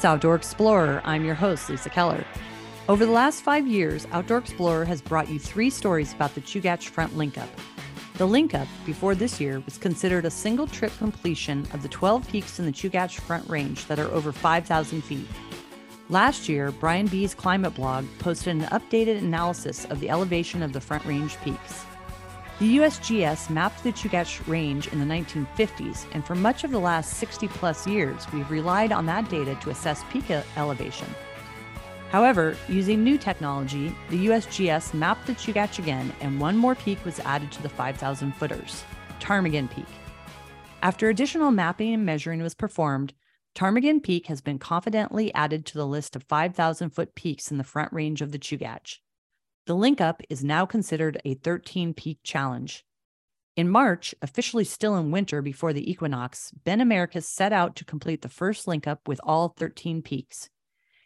It's Outdoor Explorer. I'm your host, Lisa Keller. Over the last five years, Outdoor Explorer has brought you three stories about the Chugach Front Link Up. The Link Up, before this year, was considered a single trip completion of the 12 peaks in the Chugach Front Range that are over 5,000 feet. Last year, Brian B.'s climate blog posted an updated analysis of the elevation of the Front Range peaks. The USGS mapped the Chugach Range in the 1950s, and for much of the last 60 plus years, we've relied on that data to assess peak elevation. However, using new technology, the USGS mapped the Chugach again, and one more peak was added to the 5,000 footers Ptarmigan Peak. After additional mapping and measuring was performed, Ptarmigan Peak has been confidently added to the list of 5,000 foot peaks in the front range of the Chugach. The link up is now considered a 13 peak challenge. In March, officially still in winter before the equinox, Ben Americus set out to complete the first link up with all 13 peaks.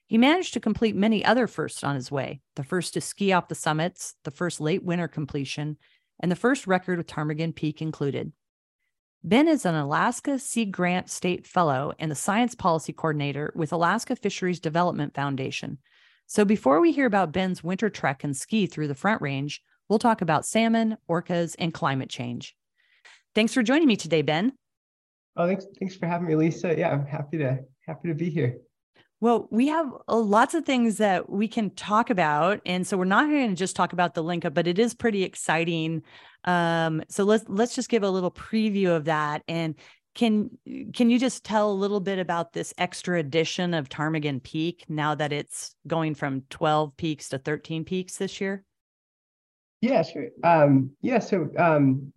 He managed to complete many other firsts on his way the first to ski off the summits, the first late winter completion, and the first record with Ptarmigan Peak included. Ben is an Alaska Sea Grant State Fellow and the Science Policy Coordinator with Alaska Fisheries Development Foundation, so before we hear about Ben's winter trek and ski through the Front Range, we'll talk about salmon, orcas, and climate change. Thanks for joining me today, Ben. Oh, thanks, thanks for having me, Lisa. Yeah, I'm happy to happy to be here. Well, we have uh, lots of things that we can talk about, and so we're not going to just talk about the link up, but it is pretty exciting. Um, so let's let's just give a little preview of that. And can can you just tell a little bit about this extra edition of Ptarmigan Peak now that it's going from 12 peaks to 13 peaks this year? Yeah, sure. Um, yeah, so um,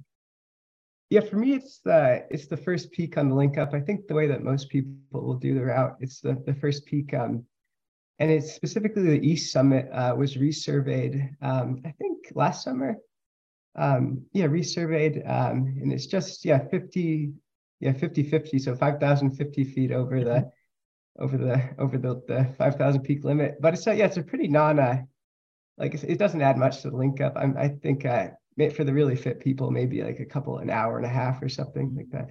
yeah, for me it's the it's the first peak on the link up. I think the way that most people will do the route, it's the the first peak. Um, and it's specifically the East Summit uh, was resurveyed. Um, I think last summer. Um, yeah, resurveyed, um, and it's just yeah 50 yeah 50 50 so 5050 feet over the mm-hmm. over the over the, the 5000 peak limit. But it's a, yeah it's a pretty non uh, like it doesn't add much to the link up. I'm, i think uh for the really fit people maybe like a couple an hour and a half or something like that.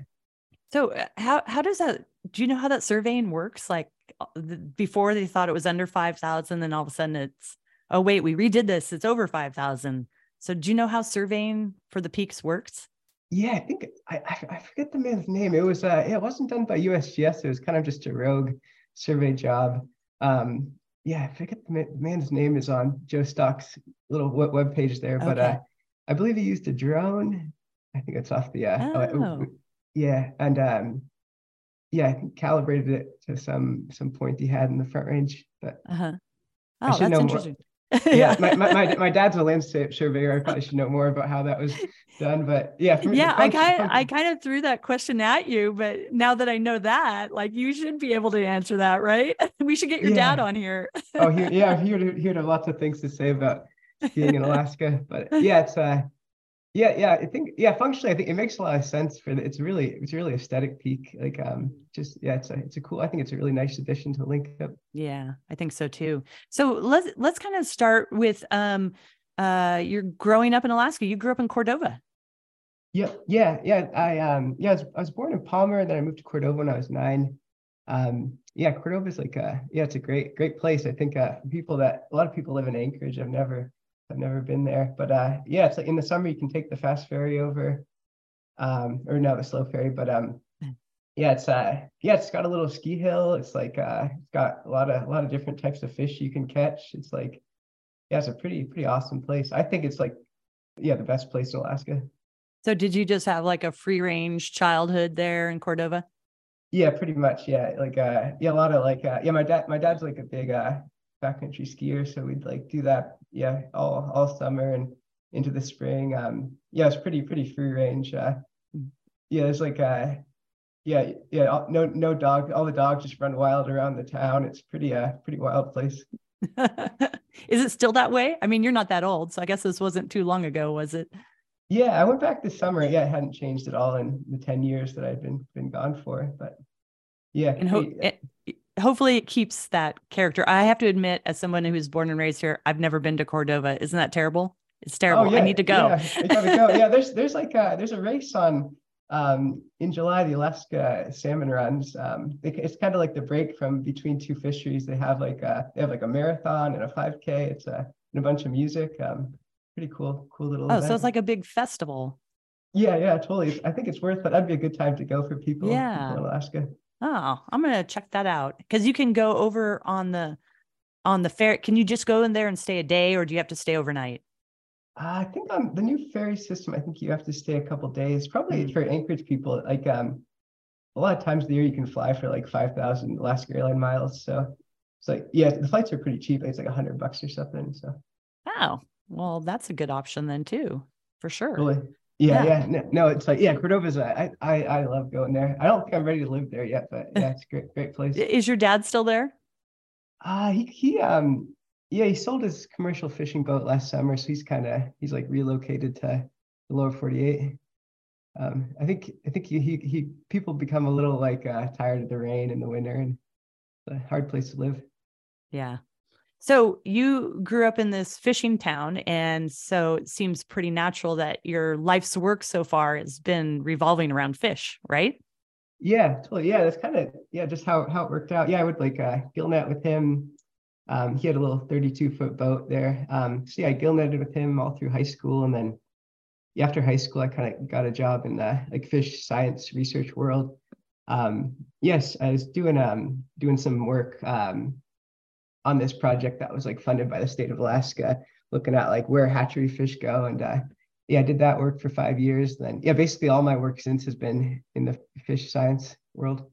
So uh, how how does that do you know how that surveying works? Like uh, before they thought it was under 5000 then all of a sudden it's oh wait we redid this it's over 5000 so do you know how surveying for the peaks works yeah, I think I, I forget the man's name. It was uh, it wasn't done by USGS. It was kind of just a rogue survey job. Um, yeah, I forget the man's name is on Joe Stock's little web page there, but okay. uh, I believe he used a drone. I think it's off the uh, oh. oh yeah, and um, yeah, I think calibrated it to some some point he had in the front range. But uh-huh. oh, that's interesting. Yeah, my, my, my, my, dad's a landscape surveyor. I probably should know more about how that was done, but yeah. Me, yeah, I kind of, I kind of threw that question at you, but now that I know that, like you should be able to answer that, right? We should get your yeah. dad on here. oh, he, yeah, he would, he would have lots of things to say about being in Alaska, but yeah, it's uh, yeah, yeah. I think yeah, functionally, I think it makes a lot of sense for the, it's really it's really aesthetic peak. Like um, just yeah, it's a it's a cool. I think it's a really nice addition to link up. Yeah, I think so too. So let's let's kind of start with um, uh, you're growing up in Alaska. You grew up in Cordova. Yeah, yeah, yeah. I um, yeah, I was, I was born in Palmer, and then I moved to Cordova when I was nine. Um, yeah, Cordova is like a yeah, it's a great great place. I think uh, people that a lot of people live in Anchorage. I've never I've never been there, but uh, yeah, it's like in the summer you can take the fast ferry over, um, or no, the slow ferry. But um, yeah, it's uh, yeah, it's got a little ski hill. It's like uh, it's got a lot of a lot of different types of fish you can catch. It's like, yeah, it's a pretty pretty awesome place. I think it's like, yeah, the best place in Alaska. So did you just have like a free range childhood there in Cordova? Yeah, pretty much. Yeah, like uh, yeah, a lot of like uh, yeah, my dad my dad's like a big uh backcountry skier, so we'd like do that, yeah, all all summer and into the spring. Um, yeah, it's pretty pretty free range. Uh, yeah, it's like uh, yeah, yeah, no no dog. All the dogs just run wild around the town. It's pretty uh pretty wild place. Is it still that way? I mean, you're not that old, so I guess this wasn't too long ago, was it? Yeah, I went back this summer. Yeah, it hadn't changed at all in the 10 years that I've been been gone for. But yeah. And ho- it, hopefully it keeps that character. I have to admit, as someone who was born and raised here, I've never been to Cordova. Isn't that terrible? It's terrible. Oh, yeah, I need to go. Yeah, go. yeah, there's there's like a, there's a race on um, in July, the Alaska salmon runs. Um, it's kind of like the break from between two fisheries. They have like a, they have like a marathon and a 5K. It's a and a bunch of music. Um, pretty cool, cool little. Oh, event. so it's like a big festival. Yeah, yeah, totally. I think it's worth it. That'd be a good time to go for people, yeah. people in Alaska. Oh, I'm gonna check that out because you can go over on the on the ferry. Can you just go in there and stay a day, or do you have to stay overnight? Uh, I think on the new ferry system, I think you have to stay a couple days. Probably mm. for Anchorage people, like um, a lot of times of the year you can fly for like five thousand Alaska airline miles. So it's like yeah, the flights are pretty cheap. It's like a hundred bucks or something. So wow, well that's a good option then too, for sure. Really? Yeah, yeah. yeah. No, no, it's like yeah, Cordova's. I, I I love going there. I don't think I'm ready to live there yet, but yeah, it's a great great place. Is your dad still there? Uh he he um yeah he sold his commercial fishing boat last summer, so he's kind of he's like relocated to the lower 48. Um, I think I think he, he he people become a little like uh, tired of the rain in the winter and it's a hard place to live. Yeah. So you grew up in this fishing town, and so it seems pretty natural that your life's work so far has been revolving around fish, right? Yeah, totally. Yeah, that's kind of yeah, just how how it worked out. Yeah, I would like uh, gill net with him. Um, he had a little 32 foot boat there. Um, so yeah, I gill netted with him all through high school, and then yeah, after high school, I kind of got a job in the like fish science research world. Um, yes, I was doing um doing some work um on this project that was like funded by the state of Alaska, looking at like where hatchery fish go. And uh, yeah, I did that work for five years. Then yeah, basically all my work since has been in the fish science world.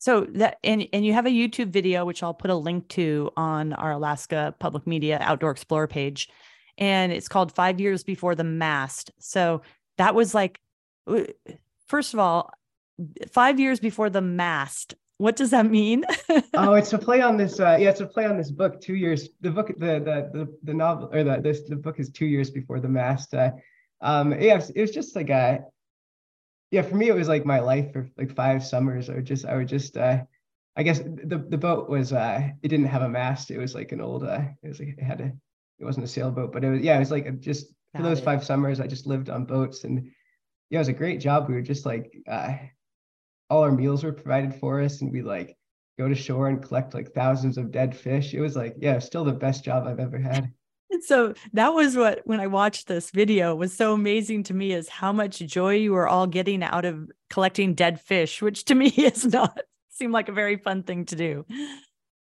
So that and and you have a YouTube video which I'll put a link to on our Alaska Public Media Outdoor Explorer page, and it's called Five Years Before the Mast. So that was like, first of all, five years before the mast what does that mean? oh, it's a play on this. Uh, yeah, it's a play on this book. Two years. The book, the the the, the novel or the this the book is two years before the mast. Uh, um, yeah, it was just like a. Yeah, for me it was like my life for like five summers. I would just I would just uh, I guess the the boat was uh it didn't have a mast. It was like an old uh it was like it had a it wasn't a sailboat, but it was yeah it was like just Got for those it. five summers I just lived on boats and yeah it was a great job. We were just like uh all our meals were provided for us and we like go to shore and collect like thousands of dead fish. It was like, yeah, still the best job I've ever had. And so that was what when I watched this video was so amazing to me is how much joy you were all getting out of collecting dead fish, which to me is not seem like a very fun thing to do.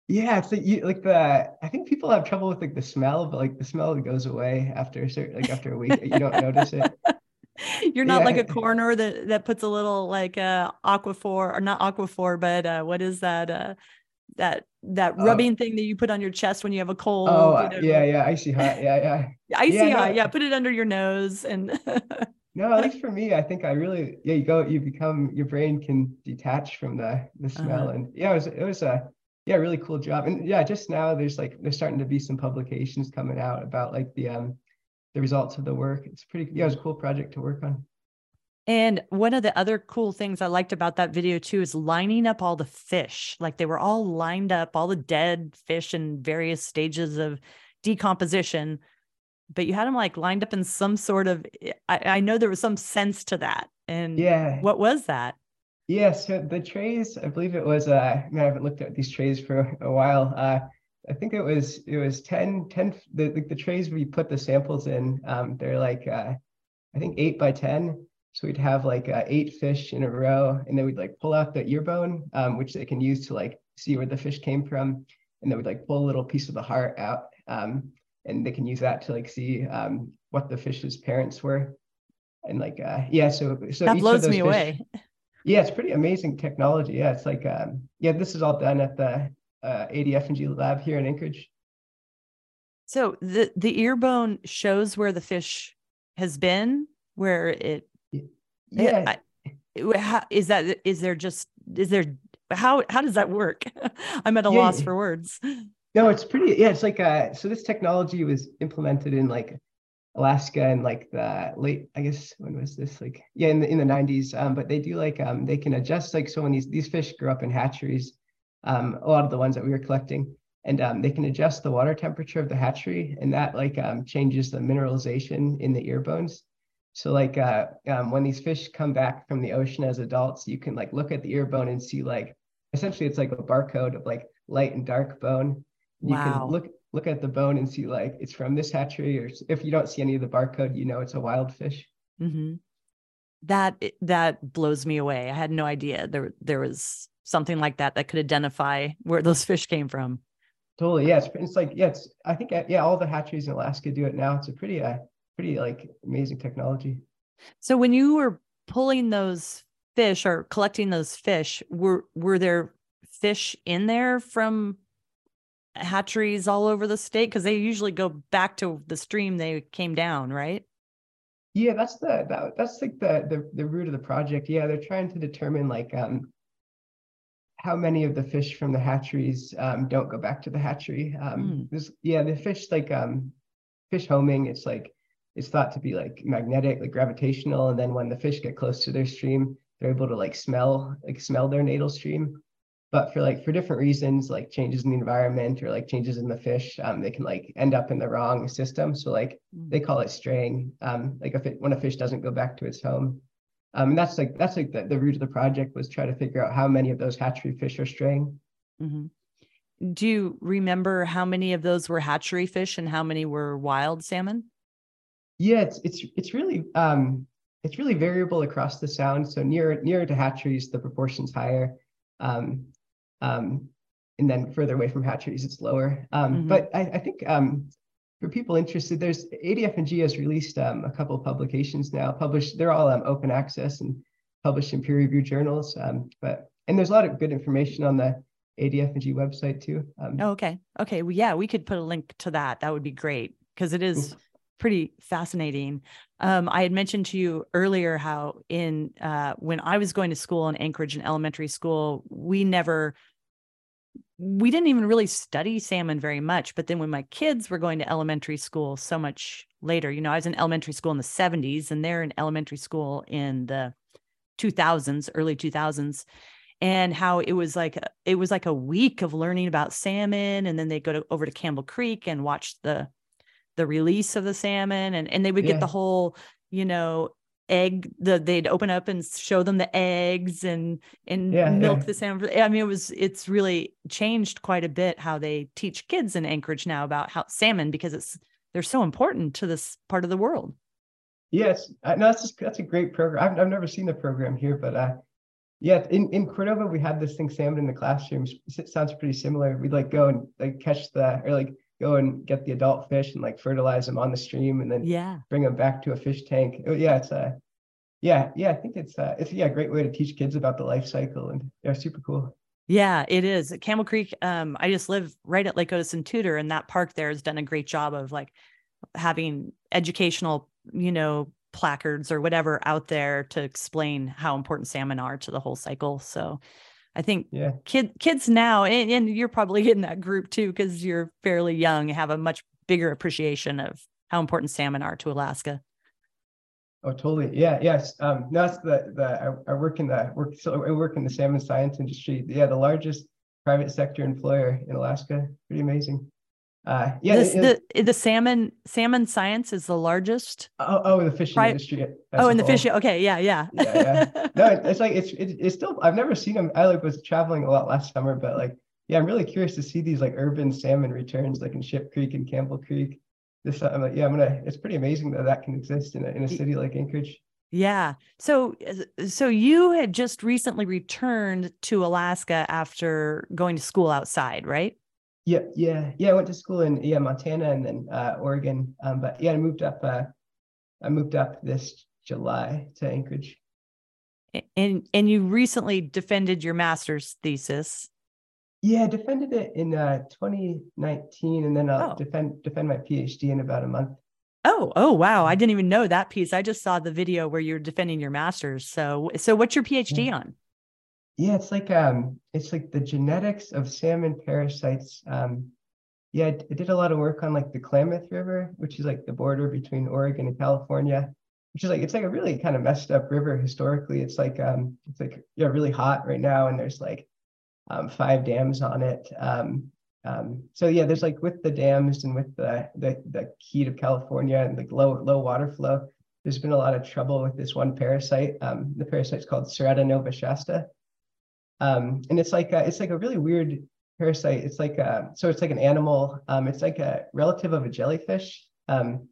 Yeah, it's like, you, like the I think people have trouble with like the smell, but like the smell goes away after a certain like after a week. you don't notice it. You're not yeah. like a coroner that that puts a little like uh aquaphor or not aquaphor, but uh what is that uh that that oh. rubbing thing that you put on your chest when you have a cold. Oh you know? yeah, yeah, icy hot. Yeah, yeah. Icy yeah, hot. No. Yeah, put it under your nose and No, at least for me, I think I really yeah, you go you become your brain can detach from the the smell uh-huh. and yeah, it was it was a yeah, really cool job. And yeah, just now there's like there's starting to be some publications coming out about like the um the results of the work. It's pretty, yeah, it was a cool project to work on. And one of the other cool things I liked about that video too is lining up all the fish. Like they were all lined up, all the dead fish in various stages of decomposition. But you had them like lined up in some sort of, I, I know there was some sense to that. And yeah, what was that? Yeah, so the trays, I believe it was, uh, I, mean, I haven't looked at these trays for a while. Uh, I think it was it was 10, 10 the, the, the trays we put the samples in, um, they're like uh, I think eight by 10. So we'd have like uh, eight fish in a row, and then we'd like pull out the ear bone, um, which they can use to like see where the fish came from, and then we'd like pull a little piece of the heart out, um, and they can use that to like see um, what the fish's parents were, and like uh, yeah, so so that blows me fish, away. Yeah, it's pretty amazing technology. Yeah, it's like um, yeah, this is all done at the uh, ADF&G lab here in Anchorage. So the the ear bone shows where the fish has been, where it. Yeah. It, how, is that is there just is there how how does that work? I'm at a yeah, loss for words. No, it's pretty. Yeah, it's like uh. So this technology was implemented in like Alaska in like the late, I guess when was this? Like yeah, in the in the 90s. Um, but they do like um they can adjust like so when these these fish grow up in hatcheries, um, a lot of the ones that we were collecting. And um, they can adjust the water temperature of the hatchery, and that like um, changes the mineralization in the ear bones. So like uh, um, when these fish come back from the ocean as adults, you can like look at the ear bone and see like essentially it's like a barcode of like light and dark bone. You Wow. can look look at the bone and see like it's from this hatchery, or if you don't see any of the barcode, you know it's a wild fish. hmm That that blows me away. I had no idea there there was something like that that could identify where those fish came from. Totally, yeah. It's, it's like yeah, it's I think uh, yeah, all the hatcheries in Alaska do it now. It's a pretty uh pretty like amazing technology. So when you were pulling those fish or collecting those fish, were were there fish in there from hatcheries all over the state? Because they usually go back to the stream they came down, right? Yeah, that's the that, that's like the, the the root of the project. Yeah, they're trying to determine like um how many of the fish from the hatcheries um don't go back to the hatchery. Um Mm. yeah, the fish like um fish homing, it's like it's thought to be like magnetic, like gravitational, and then when the fish get close to their stream, they're able to like smell like smell their natal stream. But for like for different reasons, like changes in the environment or like changes in the fish, um, they can like end up in the wrong system. So like they call it straying um like if it when a fish doesn't go back to its home um and that's like that's like the, the root of the project was try to figure out how many of those hatchery fish are straying Mhm. Do you remember how many of those were hatchery fish and how many were wild salmon? yeah it's it's it's really um it's really variable across the sound so near nearer to hatcheries the proportion's higher um um and then further away from hatcheries it's lower um Mhm. but I, I think um for people interested there's adf&g has released um, a couple of publications now published they're all um, open access and published in peer reviewed journals um but and there's a lot of good information on the adf&g website too um, Oh, okay. Okay. Well, yeah, we could put a link to that. That would be great because it is pretty fascinating. Um, I had mentioned to you earlier how in uh, when I was going to school in Anchorage in elementary school, we never we didn't even really study salmon very much. But then when my kids were going to elementary school so much later, you know, I was in elementary school in the 70s and they're in elementary school in the 2000s, early 2000s and how it was like it was like a week of learning about salmon and then they go to, over to Campbell Creek and watch the the release of the salmon and and they would get the whole you know egg the they'd open up and show them the eggs and and Yeah, milk yeah. the salmon i mean it was it's really changed quite a bit how they teach kids in anchorage now about how salmon because it's they're so important to this part of the world Yes, no, that's just, that's a great program. I've, I've never seen the program here, but uh, yeah, in, in Cordova we had this thing salmon in the classrooms. It sounds pretty similar. We'd like go and like catch the or like go and get the adult fish and like fertilize them on the stream and then yeah bring them back to a fish tank. Oh, yeah, it's uh, yeah, yeah. I think it's uh, it's yeah, a great way to teach kids about the life cycle and yeah, super cool. Yeah, it is. Campbell Creek, um, I just live right at Lake Otis and Tudor, and that park there has done a great job of like having educational, you know, placards or whatever out there to explain how important salmon are to the whole cycle. So I think Yeah, kid kids now, and, and you're probably in that group too, because you're fairly young, have a much bigger appreciation of how important salmon are to Alaska. Oh, totally. Yeah, yes. Um, no, that's the the I, I work in the work so I work in the salmon science industry. Yeah, the largest private sector employer in Alaska. Pretty amazing. Uh, yeah. This, it- the the salmon salmon science is the largest. oh, oh, the fishing industry. Oh, in the whole. fish. Okay, yeah, yeah. Yeah, No, it- it's like it's it, it's still. I've never seen them. I like was traveling a lot last summer, but like yeah, I'm really curious to see these like urban salmon returns, like in Ship Creek and Campbell Creek. This I'm like yeah, I'm gonna. It's pretty amazing that that can exist in a in a city like Anchorage. Yeah. So so you had just recently returned to Alaska after going to school outside, right? Yeah, yeah, yeah. I went to school in yeah Montana and then uh, Oregon. Um, but yeah, I moved up. Uh, I moved up this July to Anchorage. And and you recently defended your master's thesis. Yeah, I defended it in uh, 2019, and then I'll Oh. defend defend my PhD in about a month. Oh, oh wow. I didn't even know that piece. I just saw the video where you're defending your master's. So so what's your PhD on? Yeah, it's like um, it's like the genetics of salmon parasites. Um, yeah, I did a lot of work on like the Klamath River, which is like the border between Oregon and California, which is like it's like a really kind of messed up river historically. It's like um, it's like yeah, really hot right now, and there's like um, five dams on it. Um, um, so yeah, there's like with the dams and with the the the heat of California and like low low water flow, there's been a lot of trouble with this one parasite. Um, the parasite's called Ceratonova shasta. Um, and it's like a, it's like a really weird parasite. It's like a, so it's like an animal. Um, it's like a relative of a jellyfish. Um,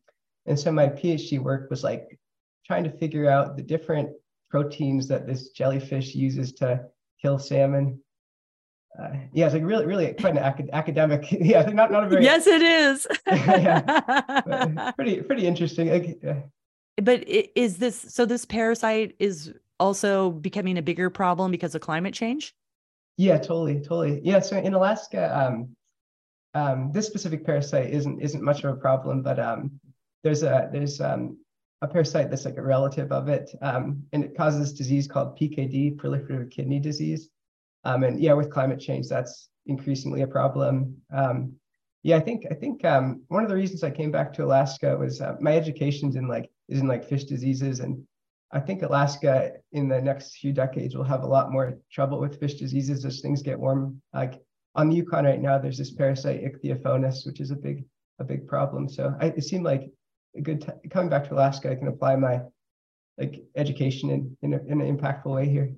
and so my PhD work was like trying to figure out the different proteins that this jellyfish uses to kill salmon. Uh, yeah, it's like really, really quite an acad- academic. Yeah, not not a very. Yes, it is. yeah, pretty pretty interesting. Like. But is this so? This parasite is also becoming a bigger problem because of climate change. Yeah, totally, totally. Yeah, so in Alaska, um, um, this specific parasite isn't isn't much of a problem, but um, there's a there's um, a parasite that's like a relative of it, um, and it causes disease called PKD, proliferative kidney disease. Um, and yeah, with climate change, that's increasingly a problem. Um, yeah, I think I think um, one of the reasons I came back to Alaska was uh, my education's in like is in like fish diseases, and I think Alaska in the next few decades will have a lot more trouble with fish diseases as things get warm. Like on the Yukon right now, there's this parasite Ichthyophonus, which is a big a big problem. So I, it seemed like a good t- coming back to Alaska, I can apply my like education in in, a, in an impactful way here.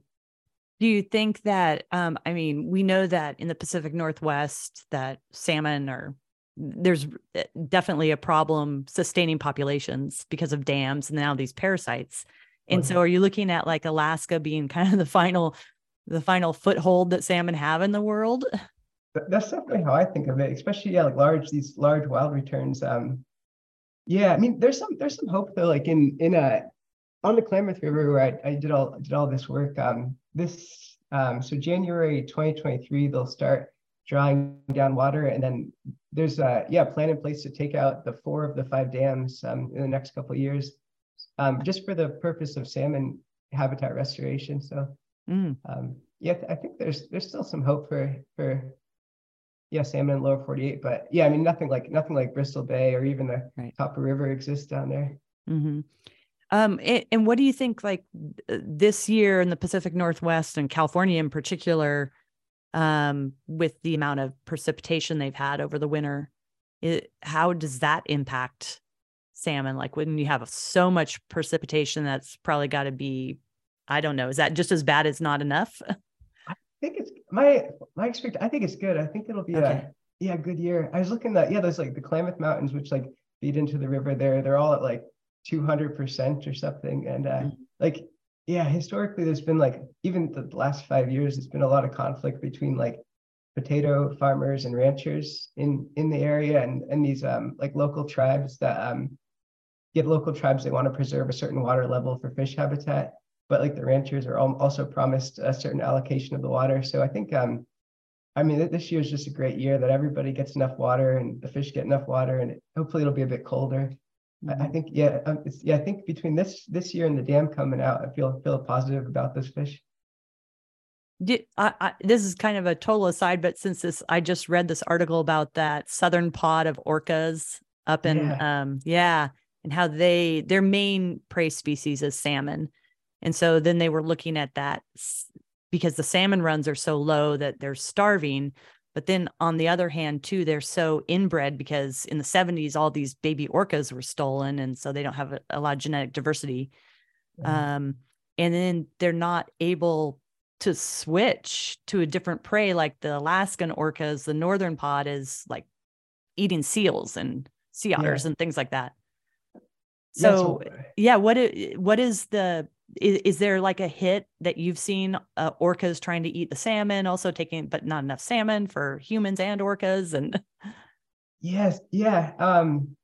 Do you think that um, I mean, we know that in the Pacific Northwest that salmon are there's eh, definitely a problem sustaining populations because of dams and now these parasites. And so are you looking at like Alaska being kind of the final the final foothold that salmon have in the world? That's definitely how I think of it, especially yeah, like large these large wild returns. Um, yeah, I mean, there's some there's some hope though. Like in in a on the Klamath River where I, I did all did all this work. Um, this um, so January 2023 they'll start drawing down water, and then there's a yeah plan in place to take out the four of the five dams um, in the next couple of years, um, just for the purpose of salmon habitat restoration. So mm. um, yeah, I think there's there's still some hope for for yeah, salmon in lower 48. But yeah, I mean, nothing like nothing like Bristol Bay or even the right. Copper River exists down there. Mm-hmm. Um, and, and, what do you think like this year in the Pacific Northwest and California in particular, um, with the amount of precipitation they've had over the winter, it, how does that impact salmon? Like when you have so much precipitation, that's probably got to be, I don't know, is that just as bad as not enough? I think it's my my expect. I think it's good. I think it'll be okay. a yeah good year. I was looking at yeah, there's like the Klamath Mountains, which like feed into the river there. They're all at like 200 percent or something, and uh, mm-hmm. like yeah, historically there's been like even the last five years, there's been a lot of conflict between like potato farmers and ranchers in in the area and and these um like local tribes that um get local tribes they want to preserve a certain water level for fish habitat but like the ranchers are also promised a certain allocation of the water. So I think, um, I mean, this year is just a great year that everybody gets enough water and the fish get enough water, and it, hopefully it'll be a bit colder. Mm-hmm. I, I, mm-hmm. think, yeah, um, yeah, I think between this this year and the dam coming out, I feel feel positive about this fish. Did, I, I, this is kind of a total aside, but since this, I just read this article about that southern pod of orcas up in, yeah. um, yeah, and how they their main prey species is salmon and so then they were looking at that because the salmon runs are so low that they're starving. But then on the other hand, too, they're so inbred because in the 70s, all these baby orcas were stolen. And so they don't have a, a lot of genetic diversity. Um, and then they're not able to switch to a different prey like the Alaskan orcas. The northern pod is like eating seals and sea otters yeah. and things like that. So yeah, what what is the is, is there like a hit that you've seen uh, orcas trying to eat the salmon also taking but not enough salmon for humans and orcas and yes yeah um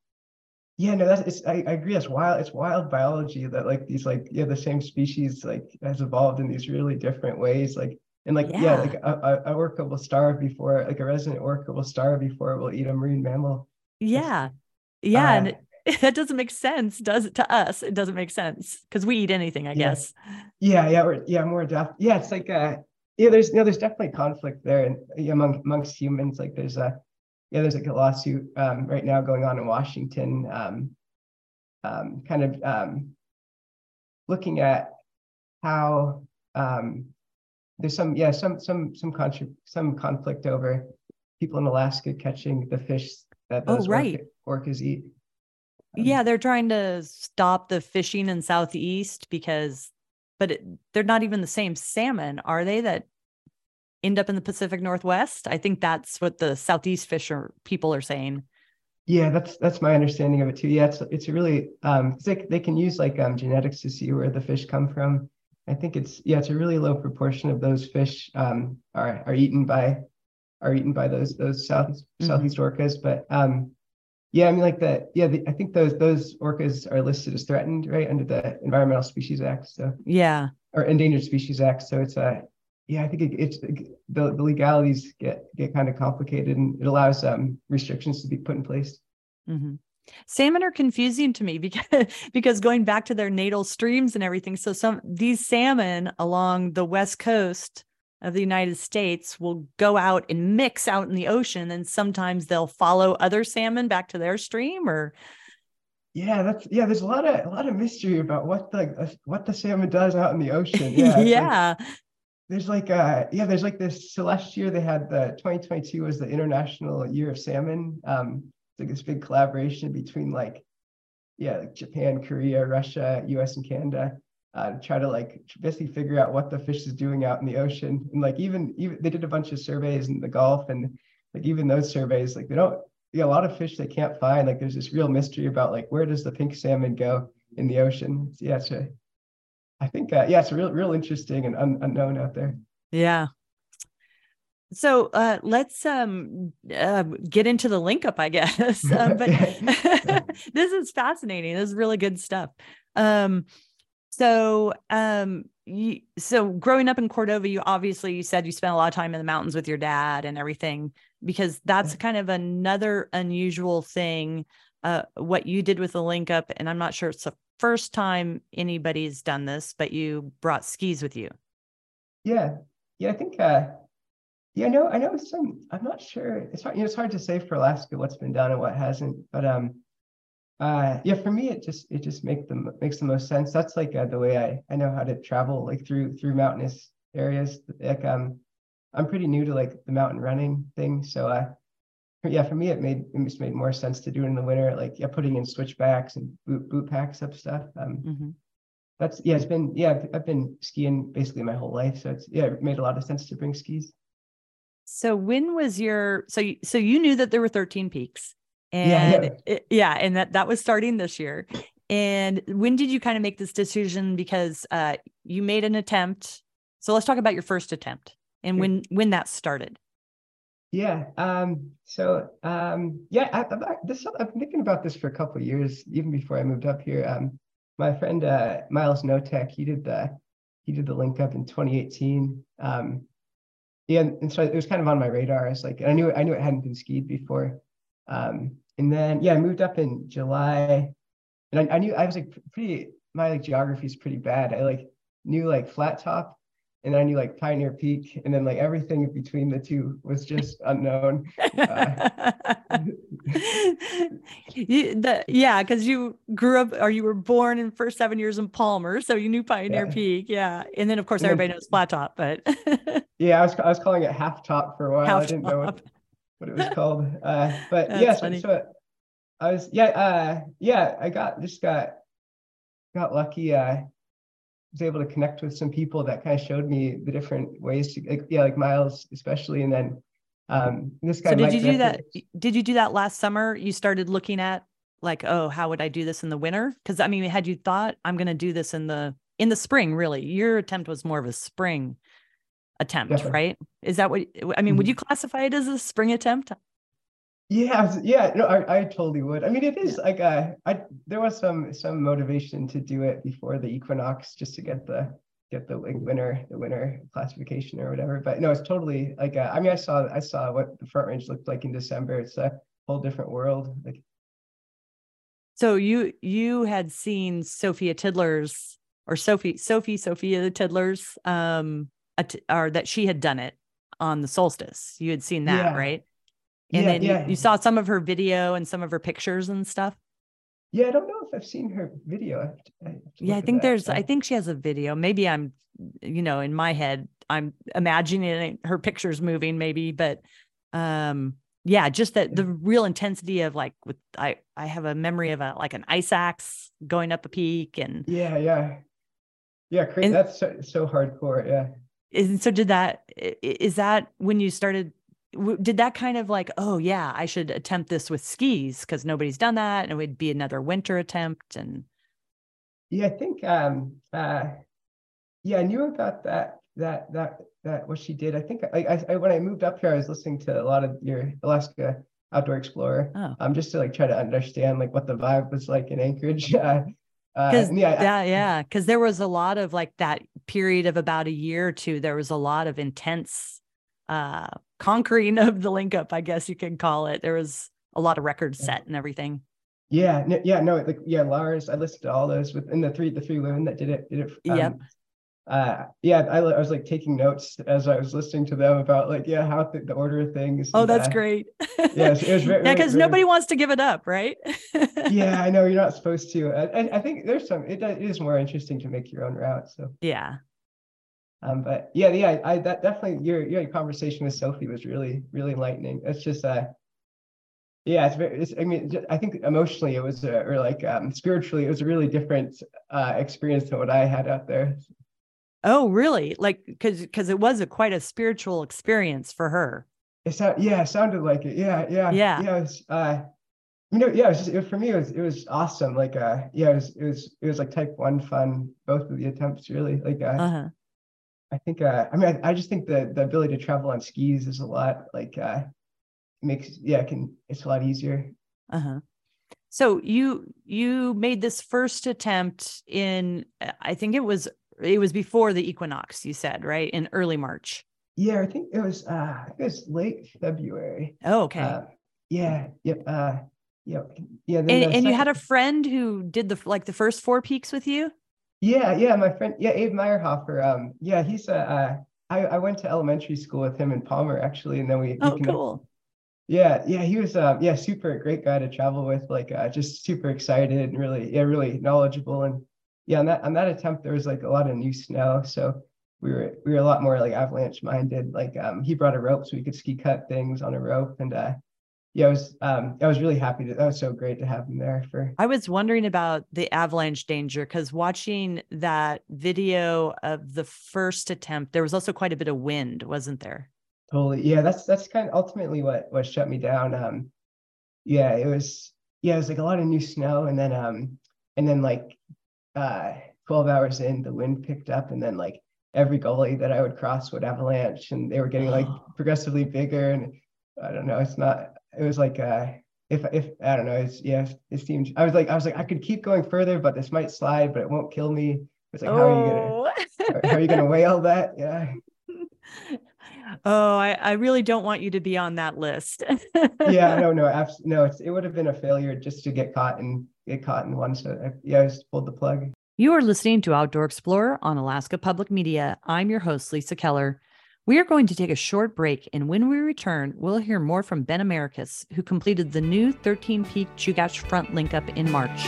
yeah no that's it's I, I agree it's wild it's wild biology that like these like yeah the same species like has evolved in these really different ways like and like yeah, yeah. like a, a, orca will starve before like a resident orca will starve before it will eat a marine mammal. Yeah. Yeah uh, and that doesn't make sense, does it to us? It doesn't make sense because we eat anything, I yeah. guess. Yeah, yeah, or, yeah, more depth. Yeah, it's like uh yeah, there's you know, there's definitely conflict there and among amongst humans. Like there's a yeah, there's like a lawsuit um, right now going on in Washington, um, um, kind of um, looking at how um, there's some yeah some some some contra- some conflict over people in Alaska catching the fish that oh, those oh, right. orcas eat. Um, yeah, they're trying to stop the fishing in southeast because, but it, they're not even the same salmon, are they? That end up in the Pacific Northwest. I think that's what the southeast fisher people are saying. Yeah, that's that's my understanding of it too. Yeah, it's it's really um they they can use like um genetics to see where the fish come from. I think it's yeah, it's a really low proportion of those fish um are are eaten by are eaten by those those south Mm-hmm. southeast orcas. But um yeah, I mean like the yeah, the, I think those those orcas are listed as threatened, right, under the Environmental Species Act. So Yeah. or Endangered Species Act. So it's a yeah, I think it, it's the, the legalities get get kind of complicated, and it allows um, restrictions to be put in place. hmm Salmon are confusing to me because because going back to their natal streams and everything. So some these salmon along the west coast of the United States will go out and mix out in the ocean, and sometimes they'll follow other salmon back to their stream. Or Yeah, that's yeah. There's a lot of a lot of mystery about what the uh, what the salmon does out in the ocean. Yeah, yeah, like- there's like uh yeah, there's like this. So last year they had the 2022 was the International Year of Salmon. Um, it's like this big collaboration between like yeah, like Japan, Korea, Russia, U.S. and Canada. Uh, try to like basically figure out what the fish is doing out in the ocean, and like even even they did a bunch of surveys in the Gulf, and like even those surveys, like they don't yeah, a lot of fish they can't find. Like there's this real mystery about like where does the pink salmon go in the ocean? It's- yeah, it's a, I think uh, yeah, it's real real interesting and un- unknown out there. yeah. So uh, let's um, uh, get into the link up, I guess. Um, but this is fascinating. This is really good stuff. Um, so um, you, so growing up in Cordova, you obviously you said you spent a lot of time in the mountains with your dad and everything because that's kind of another unusual thing. Uh, what you did with the link up, and I'm not sure it's the first time anybody's done this, but you brought skis with you. Yeah, yeah, I think uh, yeah, no, I know some. I'm not sure. It's hard. You know, it's hard to say for Alaska what's been done and what hasn't. But um, uh, yeah, for me, it just it just make them makes the most sense. That's like uh, the way I I know how to travel like through through mountainous areas. Like um, I'm pretty new to like the mountain running thing, so uh, yeah, for me, it made it just made more sense to do it in the winter. Like yeah, putting in switchbacks and boot boot packs up stuff. Um, Mhm. that's yeah, it's been yeah, I've, I've been skiing basically my whole life, so it's yeah, it made a lot of sense to bring skis. So when was your so you, so you knew that there were 13 peaks and yeah. it- yeah and that that was starting this year. And when did you kind of make this decision because uh you made an attempt. So let's talk about your first attempt and when when that started. Yeah. Um, so um, yeah, I, I've, this I've been thinking about this for a couple of years, even before I moved up here. Um, my friend uh, Miles Notek, he did the he did the link up in 2018. Um, yeah, and, so it was kind of on my radar. I was like, I knew I knew it hadn't been skied before. Um, and then yeah, I moved up in July, and I, I knew I was like pretty my like geography is pretty bad. I like knew like flat top and then I knew like Pioneer Peak, and then like everything between the two was just unknown. Uh, you, the, yeah, because you grew up or you were born in first seven years in Palmer, so you knew Pioneer Yeah. Peak, yeah. And then of course And then- everybody knows Flat Top, but Yeah, I was I was calling it half top for a while. I didn't know what. What it was called. Uh, but That's yeah, so, so I was yeah uh, yeah I got just got got lucky. Uh, was able to connect with some people that kind of showed me the different ways to like, yeah like Miles especially, and then um, this guy. So did Mike you do that? Did you do that last summer? You started looking at like, oh, how would I do this in the winter? Because I mean, had you thought I'm going to do this in the in the spring? Really, your attempt was more of a spring attempt, Definitely. right? Is that what I mean? Would you classify it as a spring attempt? Yeah, yeah, no, I, I totally would. I mean, it is like uh, I there was some some motivation to do it before the equinox just to get the get the like winter the winter classification or whatever. But no, it's totally like uh, I mean, I saw I saw what the front range looked like in December. It's a whole different world. Like So you you had seen Sophia Tidler's or Sophie Sophie Sophia the Tidler's um at, or that she had done it on the solstice. You had seen that, Yeah. right? And yeah, then you- yeah, you saw some of her video and some of her pictures and stuff. yeah. I don't know if I've seen her video. I have to- I have Yeah, I think there's I think she has a video. Maybe I'm you know, in my head I'm imagining her pictures moving maybe, but um yeah just that the real intensity of like with i i have a memory of a like an ice axe going up a peak and yeah yeah yeah crazy. And, that's so, so hardcore yeah and so did that is that when you started did that kind of like oh yeah i should attempt this with skis because nobody's done that and it would be another winter attempt and yeah i think um uh yeah i knew about that that that that what she did i think I, I when i moved up here i was listening to a lot of your alaska outdoor explorer oh. um just to like try to understand like what the vibe was like in anchorage uh, because uh, yeah, yeah, yeah, because there was a lot of like that period of about a year or two. There was a lot of intense uh conquering of the link up, I guess you can call it. There was a lot of records set and everything. Yeah, yeah, no, like yeah, Lars. I listened to all those within the three, the three women that did it. Did it. Um, yep. Uh, yeah, I, I was like taking notes as I was listening to them about like yeah how th- the order of things. Oh, that's uh, great. yes, it was very, yeah, because nobody wants to give it up, right? yeah, I know you're not supposed to. I, I think there's some. It, it is more interesting to make your own route. So yeah, um, but yeah, yeah, I that definitely your your conversation with Sophie was really really enlightening. It's just uh yeah, it's very. It's, I mean, I think emotionally it was, a, or like um, spiritually, it was a really different uh, experience than what I had out there. Oh, really? Like, because because it was a quite a spiritual experience for her. It sounded, yeah, it sounded like it. Yeah, yeah, yeah. Yeah, it was, uh, you know, yeah, it was just, it, for me, it was it was awesome. Like, uh, yeah, it was it was it was like type one fun. Both of the attempts, really. Like, uh, uh-huh. I think uh, I mean I, I, just think the the ability to travel on skis is a lot like uh makes yeah can it's a lot easier. Uh-huh. So you you made this first attempt in I think it was it was before the equinox you said right in early March. Yeah, I think it was uh it was late February. Oh, okay. Uh, yeah, yep. Yeah, uh yeah, yeah. And, and you had a friend who did the like the first four peaks with you? Yeah, yeah, my friend, yeah, Abe Meyerhofer. Um, yeah, he's uh, uh I, I went to elementary school with him in Palmer actually, and then we. Oh, we cool. Yeah, yeah, he was um, yeah, super great guy to travel with, like uh, just super excited and really, yeah, really knowledgeable. And yeah, on that on that attempt, there was like a lot of new snow, so we were we were a lot more like avalanche minded. Like um, he brought a rope so we could ski cut things on a rope, and uh, yeah, I was um I was really happy to that was so great to have him there for I was wondering about the avalanche danger because watching that video of the first attempt, there was also quite a bit of wind, wasn't there? Totally. Yeah, that's that's kind of ultimately what what shut me down. Um yeah, it was yeah, it was like a lot of new snow and then um and then like uh 12 hours in the wind picked up and then like every gully that I would cross would avalanche and they were getting like progressively bigger and I don't know, it's not it was like uh if if I don't know, it's yeah, it seemed I was like I was like I could keep going further, but this might slide, but it won't kill me. It's like oh. how are you gonna how are you gonna weigh all that? Yeah. Oh, I, I really don't want you to be on that list. yeah, no, no, abs- no. It's, it would have been a failure just to get caught and get caught in one. So I, yeah, I just pulled the plug. You are listening to Outdoor Explorer on Alaska Public Media. I'm your host, Lisa Keller. We are going to take a short break, and when we return, we'll hear more from Ben Americus, who completed the new 13 peak Chugach front link up in March.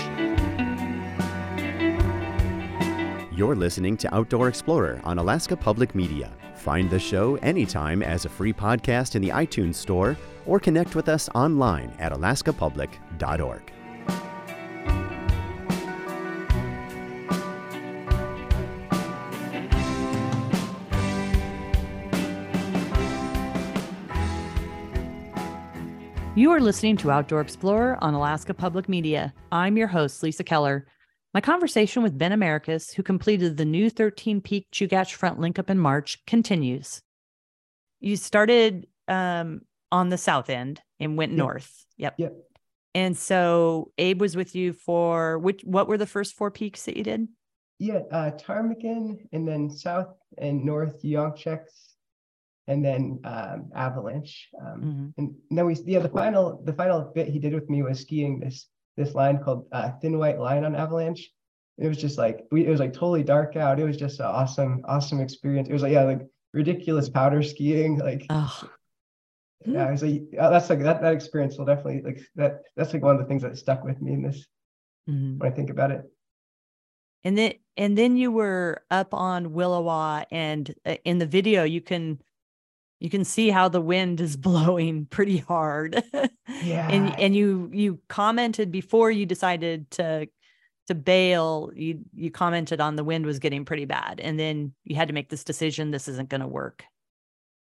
You're listening to Outdoor Explorer on Alaska Public Media. Find the show anytime as a free podcast in the iTunes Store or connect with us online at alaskapublic.org. You are listening to Outdoor Explorer on Alaska Public Media. I'm your host, Lisa Keller. My conversation with Ben Americus, who completed the new 13 peak Chugach front link up in March, continues. You started um, on the south end and went north. Yep. Yep. And so Abe was with you for which? What were the first four peaks that you did? Yeah, uh, Ptarmigan, and then south and north Yuyanq' Ch'ex, and then um, avalanche. Um, mm-hmm. And then we, yeah, the final, the final bit he did with me was skiing this this line called uh, Thin White Line on Avalanche. It was just like we, it was like totally dark out. It was just an awesome, awesome experience. It was like yeah, like ridiculous powder skiing. Like oh. yeah, it was like uh, that's like that that experience will definitely like that. That's like one of the things that stuck with me in this mm-hmm. when I think about it. And then and then you were up on Williwaw, and uh, in the video you can you can see how the wind is blowing pretty hard. Yeah. and and you you commented before you decided to to bail, you you commented on the wind was getting pretty bad. And then you had to make this decision this isn't going to work.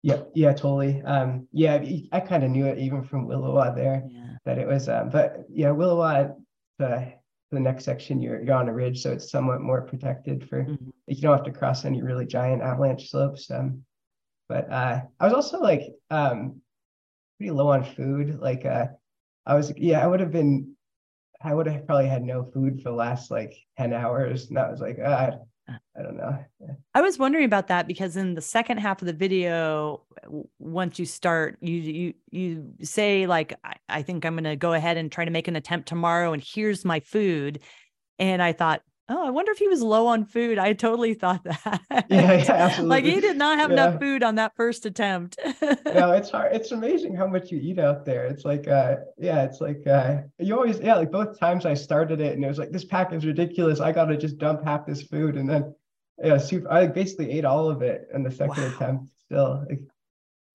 Yeah, yeah, totally. Um, yeah, I- kind of knew it even from Williwaw there Yeah. that it was. Um, but yeah, Williwaw, the the next section you're you're on a ridge, so it's somewhat more protected for Mhm. you don't have to cross any really giant avalanche slopes. Um, but uh, I was also like um pretty low on food. Like uh, I was yeah, I would have been, I would have probably had no food for the last like ten hours, and that was like uh, I don't know. I was wondering about that because in the second half of the video, once you start, you you you say like, I, I think I'm going to go ahead and try to make an attempt tomorrow, and here's my food. And I thought, oh, I wonder if he was low on food. I totally thought that. Yeah, yeah, like he did not have Yeah. enough food on that first attempt. no, it's hard. It's amazing how much you eat out there. It's like, uh, yeah, it's like uh, you always, yeah, like both times I started it, and it was like this pack is ridiculous. I gotta just dump half this food, and then, yeah, super. I basically ate all of it in the second Wow. attempt. Still, like,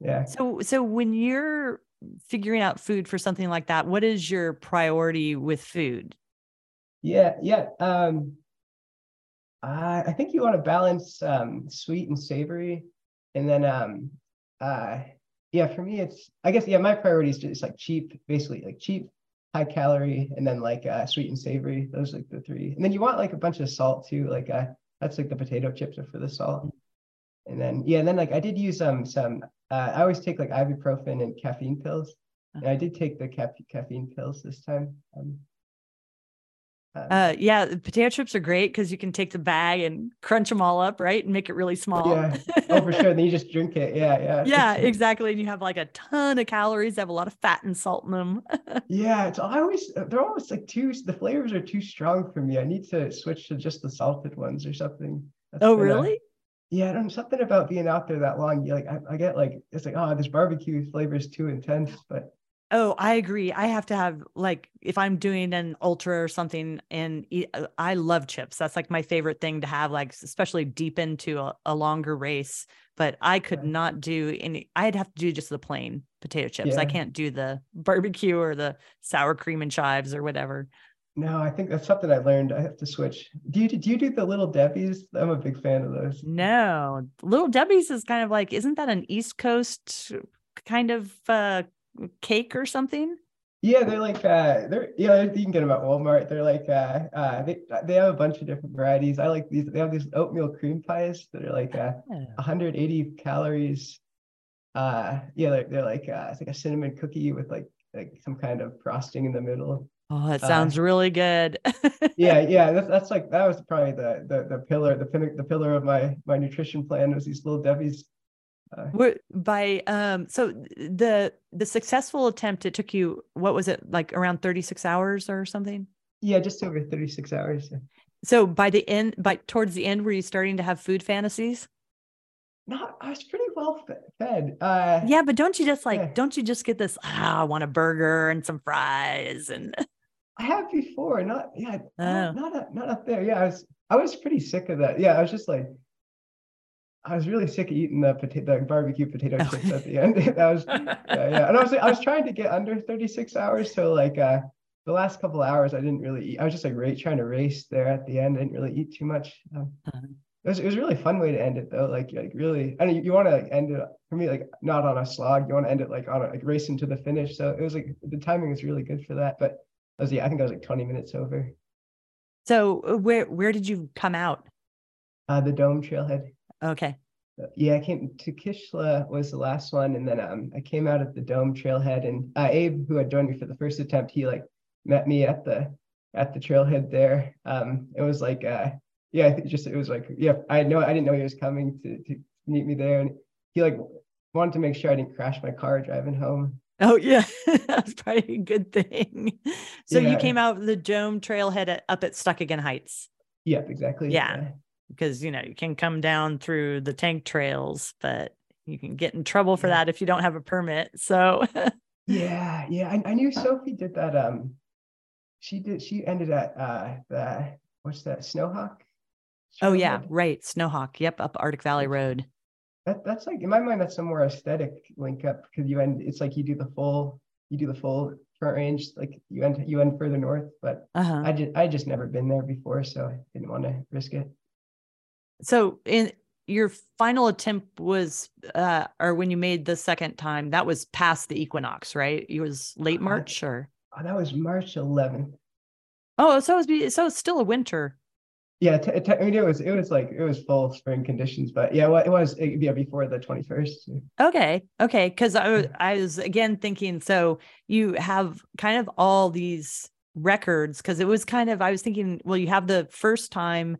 yeah. So, so when you're figuring out food for something like that, what is your priority with food? Yeah, yeah. Um, I I think you want to balance um, sweet and savory, and then um, uh, yeah, for me it's I guess yeah, my priority is just like cheap, basically like cheap, high calorie, and then like uh, sweet and savory. Those are like the three, and then you want like a bunch of salt too. Like uh, that's like the potato chips are for the salt, and then yeah, and then like I did use um some. Uh, I always take like ibuprofen and caffeine pills. And I did take the ca- caffeine pills this time. Um, Uh, yeah, potato chips are great because you can take the bag and crunch them all up, right, and make it really small. Yeah. oh, for sure. Then you just drink it. Yeah, yeah. yeah, exactly. And you have like a ton of calories. They have a lot of fat and salt in them. Yeah, it's I always they're almost like too the flavors are too strong for me. I need to switch to just the salted ones or something. That's oh, really? yeah, I don't something about being out there that long. You like I, I get like it's like oh this barbecue flavor is too intense, but Oh, I agree. I have to have like if I'm doing an ultra or something, and uh, I love chips. That's like my favorite thing to have, like especially deep into a, a longer race. But I could Yeah. not do any. I'd have to do just the plain potato chips. I can't do the barbecue or the sour cream and chives or whatever. no, I think that's something I learned. I have to switch. Do you do you do the little Debbie's? I'm a big fan of those. No, Little Debbie's is kind of like, isn't that an East Coast kind of uh, cake or something? Yeah, they're like uh they're yeah, you can get them at Walmart. They're like uh uh they they have a bunch of different varieties. I like these they have these oatmeal cream pies that are like uh Oh. 180 calories. Uh yeah, they're, they're like uh it's like a cinnamon cookie with like like some kind of frosting in the middle. Oh, it Uh, sounds really good. Yeah, yeah, that's that's like that was probably the the the pillar, the the pillar of my my nutrition plan was these little Debbie's. Uh, Were by um so the the successful attempt it took you what was it like around 36 hours or something? yeah, just over 36 hours. So by the end by towards the end were you starting to have food fantasies? Not I was pretty well fed. Uh Yeah, but don't you just like Yeah. don't you just get this ah, I want a burger and some fries and I have before, not yeah, Oh. not not up, not up there. Yeah, I was I was pretty sick of that. Yeah, I was just like, I was really sick of eating the potato, the barbecue potato Oh. chips at the end. that was yeah, yeah. And I was I was trying to get under 36 hours, so like uh the last couple hours I didn't really eat. I was just like ra- trying to race there at the end. I didn't really eat too much. Um, Uh-huh. it was it was a really fun way to end it though. Like like really, I mean, you, you want to like end it for me like not on a slog. You want to end it like on a like racing to the finish. So it was like the timing was really good for that. But I was yeah, I think I was like 20 minutes over. so uh, where where did you come out? Uh, the dome trailhead. Okay. Uh, Yeah, I came to Kishla was the last one, and then um I came out at the dome trailhead, and uh, Abe, who had joined me for the first attempt, he like met me at the at the trailhead there. Um, it was like uh yeah, I think just it was like yeah, I know I didn't know he was coming to to meet me there, and he like wanted to make sure I didn't crash my car driving home. Oh yeah, that's probably a good thing. So you came out the dome trailhead at, up at Stuckagain Heights Yep, exactly. Yeah. Because you know you can come down through the tank trails, but you can get in trouble for that if you don't have a permit. So Yeah, yeah. I, I knew Sophie did that. Um, she did. She ended at uh the what's that Snowhawk? oh yeah, right, Snowhawk. Yep, up Arctic Valley Road. that, that's like in my mind that's a more aesthetic link up because you end it's like you do the full you do the full front range like you end you end further north but Uh-huh. i just i just never been there before so i didn't want to risk it So in your final attempt was uh or when you made the second time, that was past the equinox, right? It was late Uh, March or oh, that was march 11th Oh, so it was so it's still a winter. yeah t- t- I mean, it was it was like it was full spring conditions but yeah well, it was it, yeah before the 21st Okay. Okay. Cause I was I was again thinking, so you have kind of all these records because it was kind of I was thinking, well, you have the first time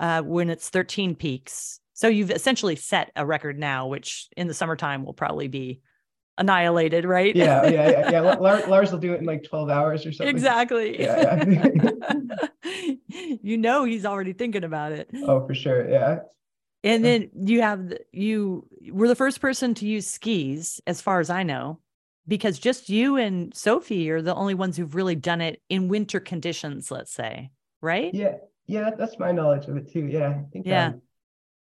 uh when it's 13 peaks. So you've essentially set a record now, which in the summertime will probably be annihilated, right? yeah yeah yeah, yeah. La- lars will do it in like 12 hours or something exactly. Yeah, you know he's already thinking about it. oh for sure yeah And then you have the- you were the first person to use skis, as far as I know, because just you and Sophie are the only ones who've really done it in winter conditions. Let's say, right? Yeah, yeah, that's my knowledge of it too. Yeah, I think. Yeah. Um,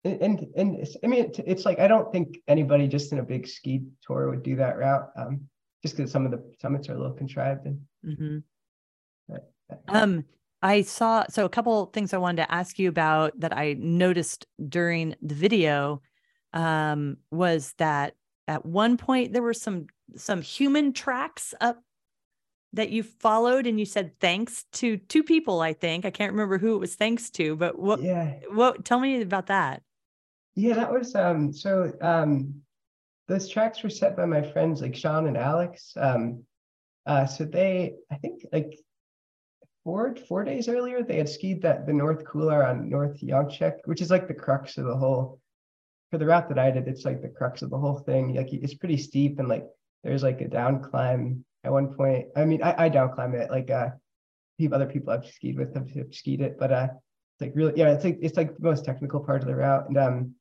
and and, and it's, I mean, it's, it's like I don't think anybody just in a big ski tour would do that route. Um, just because some of the summits are a little contrived and. hmm uh, Um, I saw so a couple things I wanted to ask you about that I noticed during the video um, was that at one point there were some some human tracks up that you followed and you said thanks to two people I think I can't remember who it was thanks to but what Yeah, what tell me about that yeah, that was um. So um, those tracks were set by my friends like Sean and Alex. Um, uh, so they, I think like four four days earlier, they had skied that the North Couloir on North Yuyanq' Ch'ex, which is like the crux of the whole. For the route that I did, it's like the crux of the whole thing. Like it's pretty steep and like there's like a down climb at one point. I mean, I, I down climb it like uh, people other people I've skied with have, have skied it, but uh, it's like really yeah, it's like it's like the most technical part of the route and um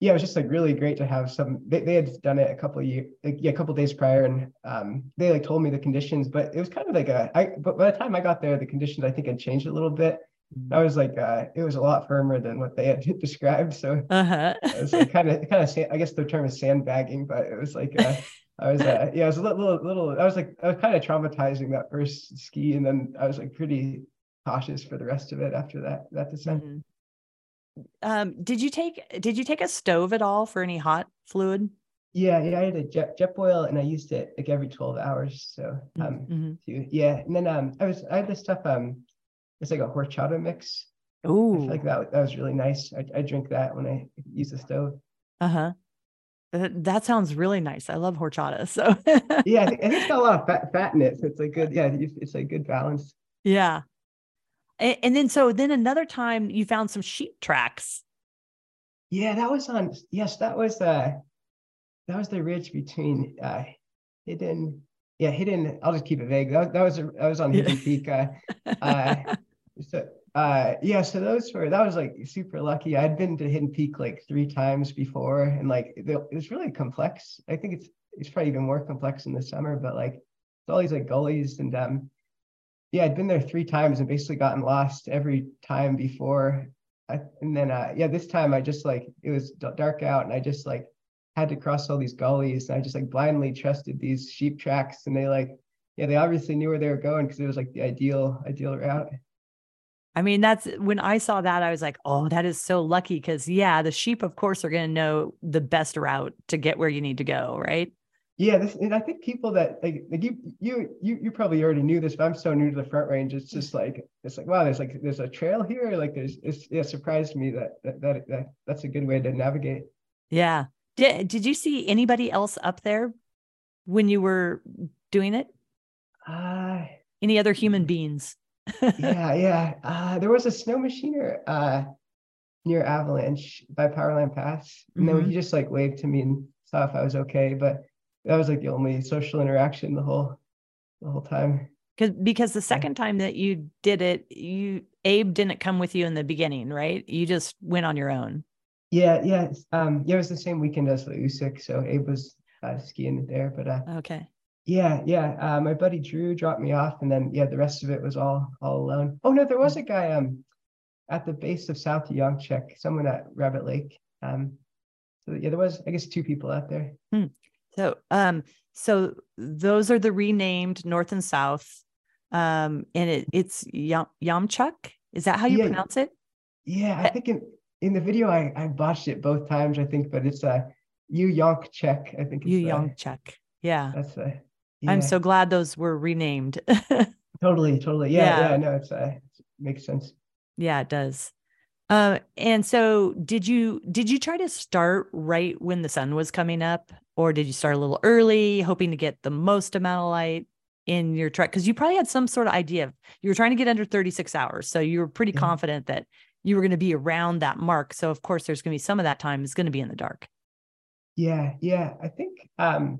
yeah, it was just like really great to have some. They, they had done it a couple of years, like, yeah, a couple days prior, and um, they like told me the conditions. But it was kind of like a. I but by the time I got there, the conditions I think had changed a little bit. I was like, uh, it was a lot firmer than what they had described. So uh-huh it was like kind of kind of. I guess the term is sandbagging, but it was like. Uh, I was uh, yeah, I was a little, little, little. I was like, I was kind of traumatizing that first ski, and then I was like pretty cautious for the rest of it after that that descent. Mhm. um did you take did you take a stove at all for any hot fluid Yeah, yeah, I had a jet jet boil and I used it like every 12 hours. So um Mhm. to- yeah. And then um I was I had this stuff, um it's like a horchata mix. I feel like that that was really nice. I, I drink that when I use the stove. Uh-huh. That, that sounds really nice. I love horchata. So Yeah, I think, I think it's got a lot of fat fat in it. So it's like good, yeah, it's, like good balance. yeah. And, and then so then another time you found some sheep tracks. Yeah, that was on yes, that was uh that was the ridge between uh hidden yeah, hidden I'll just keep it vague. That, that was a, that was on. Hidden Peak. Uh uh so uh yeah so those were that was like super lucky. I'd been to hidden peak like three times before and like it was really complex. I think it's it's probably even more complex in the summer but like it's all these like gullies and um yeah i'd been there three times and basically gotten lost every time before. I, and then uh yeah this time i just like it was dark out and i just like had to cross all these gullies and i just like blindly trusted these sheep tracks and they like yeah they obviously knew where they were going because it was like the ideal ideal route I mean, that's when I saw that, I was like, oh, that is so lucky. Cause yeah, the sheep, of course, are going to know the best route to get where you need to go. Right. Yeah, this and I think people that like, like you you you you probably already knew this, but I'm so new to the front range. It's just like it's like wow, there's like there's a trail here. Like there's it's it surprised me that that, that, that that's a good way to navigate. Yeah. Did, did you see anybody else up there when you were doing it? Uh Any other human beings? Yeah, yeah. Uh there was a snow machiner uh near Avalanche by Powerline Pass. And then Mhm. he just like waved to me and saw if I was okay. But that was like the only social interaction the whole the whole time. Because because the second time that you did it, you Abe didn't come with you in the beginning, right? You just went on your own. Yeah, yeah. Um, yeah, it was the same weekend as the USIC, so Abe was uh, skiing there. But uh, Okay. Yeah, yeah. Uh, my buddy Drew dropped me off, and then yeah, the rest of it was all all alone. Oh no, there was a guy um at the base of South Yuyanq' Ch'ex, someone at Rabbit Lake. Um, so yeah, there was I guess two people out there. Hmm. So um so those are the renamed North and South. Um and it it's Yam Yamchuk. Is that how you Yeah. pronounce it? Yeah, I think in in the video I I botched it both times. I think, but it's uh Yu Yonk Check. I think Yu it's, uh, Yamchuk. Yeah. That's uh, I'm so glad those were renamed. totally, totally. Yeah, Yeah. yeah, no, it's uh it makes sense. yeah, it does. Uh, and so did you did you try to start right when the sun was coming up or did you start a little early hoping to get the most amount of light in your trek because you probably had some sort of idea of you were trying to get under 36 hours so you were pretty Yeah. confident that you were going to be around that mark so of course there's going to be some of that time is going to be in the dark Yeah, yeah. I think um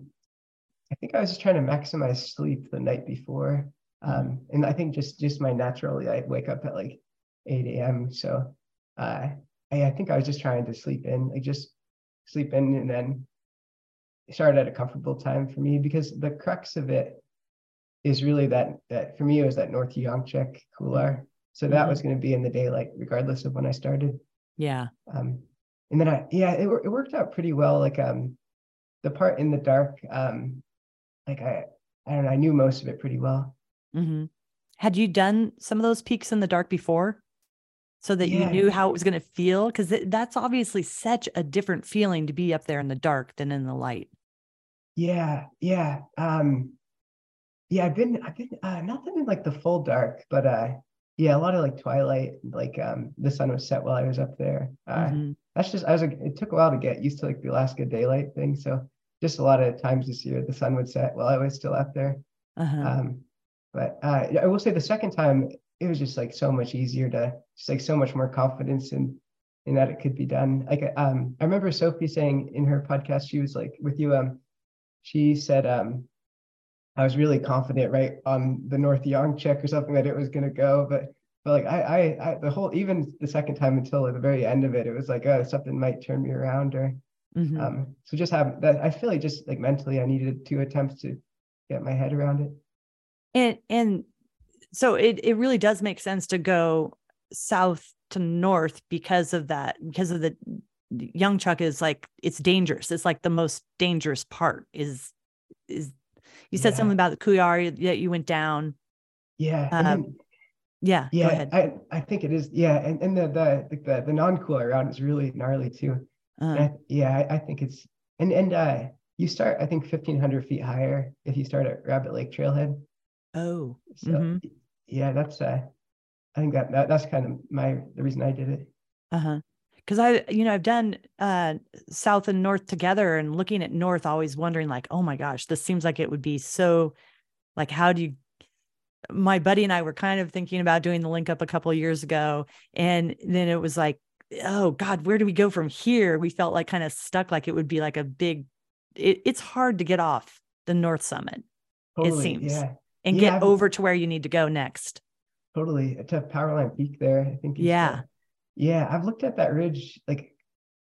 I think I was just trying to maximize sleep the night before. Um and I think just just my naturally I wake up at like 8 a.m. So uh I, I think I was just trying to sleep in, like just sleep in and then start at a comfortable time for me because the crux of it is really that that for me it was that North Yongchek couloir. So that Mhm. was going to be in the daylight regardless of when I started yeah um and then i yeah it, it worked out pretty well like um the part in the dark um like i i don't know i knew most of it pretty well. Hmm had you done some of those peaks in the dark before? So that you knew how it was going to feel because that's obviously such a different feeling to be up there in the dark than in the light. Yeah yeah um yeah i've been i've been uh not been in like the full dark but uh yeah a lot of like twilight like um the sun was set while i was up there. Uh Mhm. that's just i was like it took a while to get used to like the alaska daylight thing so just a lot of times this year the sun would set while i was still up there Uh-huh. Um, but uh, I will say the second time it was just like so much easier to just like so much more confidence in in that it could be done. Like um, I remember Sophie saying in her podcast, she was like with you. Um, she said um, I was really confident right on the North Yong check or something that it was gonna go, but but like I I, I the whole even the second time until the very end of it, it was like oh something might turn me around or Mhm. um. So just have that. I feel like just like mentally, I needed two attempts to get my head around it. and and so it it really does make sense to go south to north because of that because of the young chuck is like it's dangerous it's like the most dangerous part is is you said Yeah. something about the couloir that you went down Yeah. Um, then- yeah go Yeah, ahead I, I think it is. Yeah, and, and the the the, the, non-cool route is really gnarly too. And uh, I, yeah, I, I think it's and and uh, you start I think fifteen hundred feet higher if you start at Rabbit Lake Trailhead. oh So Mhm. yeah, that's uh, I think that, that that's kind of my the reason I did it. uh-huh because i you know i've done uh south and north together and looking at north always wondering like oh my gosh this seems like it would be so like how do you my buddy and i were kind of thinking about doing the link up a couple of years ago and then it was like oh god where do we go from here we felt like kind of stuck like it would be like a big it, it's hard to get off the north summit Totally. seems. Yeah, and Yeah, get I've- over to where you need to go next totally. To Powerline Peak there, I think. is, uh, Yeah. yeah, I've looked at that ridge like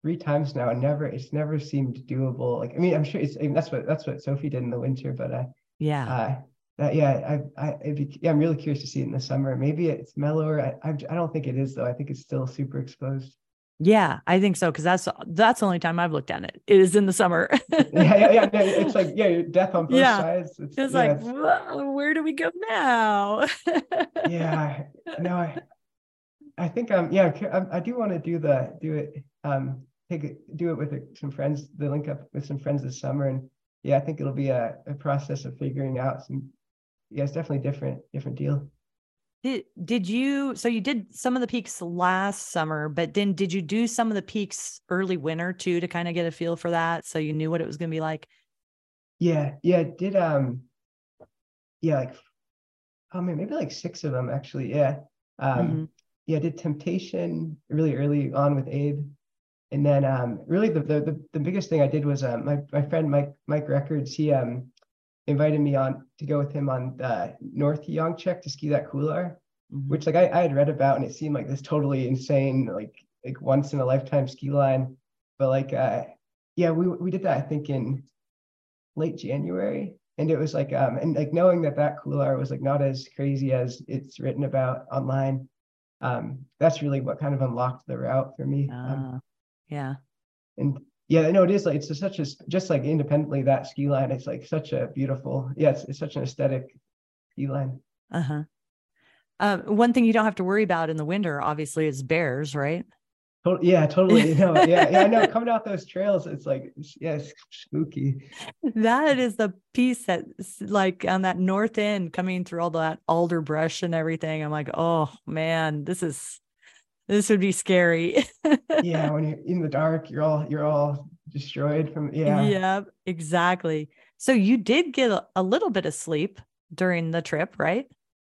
three times now and never it's never seemed doable. Like I mean, I'm sure it's I mean, that's what that's what Sophie did in the winter, but uh yeah Uh, that, yeah, I, I, be, yeah, I'm really curious to see it in the summer. Maybe it's mellower. I, I, I don't think it is though. I think it's still super exposed. yeah i think so because that's that's the only time i've looked at it it is in the summer yeah, yeah, yeah. It's like yeah, death on both Yeah. sides. It's, It's yeah, like, it's- "Whoa, where do we go now? yeah, no, I, I think um, yeah, I, I do want to do the do it um, take it, do it with some friends. The link up with some friends this summer, and yeah, I think it'll be a, a process of figuring out some. Yeah, it's definitely different, different deal. Did did you so you did some of the peaks last summer, but then did you do some of the peaks early winter too to kind of get a feel for that so you knew what it was going to be like? Yeah, yeah, did um yeah, like oh man, maybe like six of them actually. Yeah. Um Mhm. yeah, I did Temptation really early on with Abe. And then um really the the the, the biggest thing I did was um my, my friend Mike Mike Records, he um invited me on to go with him on the North Yuyanq' Ch'ex to ski that couloir, Mhm. which like I, I had read about and it seemed like this totally insane, like like once in a lifetime ski line. But like uh yeah, we we did that I think in late January. And it was like um and like knowing that that couloir was like not as crazy as it's written about online. Um, that's really what kind of unlocked the route for me. Um, Ah, yeah. and yeah, no, it is like it's such a just like independently that ski line. It's like such a beautiful. Yeah, it's, it's such an aesthetic ski line. Uh huh. Um, one thing you don't have to worry about in the winter, obviously, is bears, right? Yeah, totally. Know, yeah, yeah, I know. Coming out those trails, it's like, yeah, it's spooky. That is the piece that's like on that north end, coming through all that alder brush and everything. I'm like, oh man, this is this would be scary. yeah, when you're in the dark, you're all you're all destroyed from yeah. Yeah, exactly. So you did get a, a little bit of sleep during the trip, right?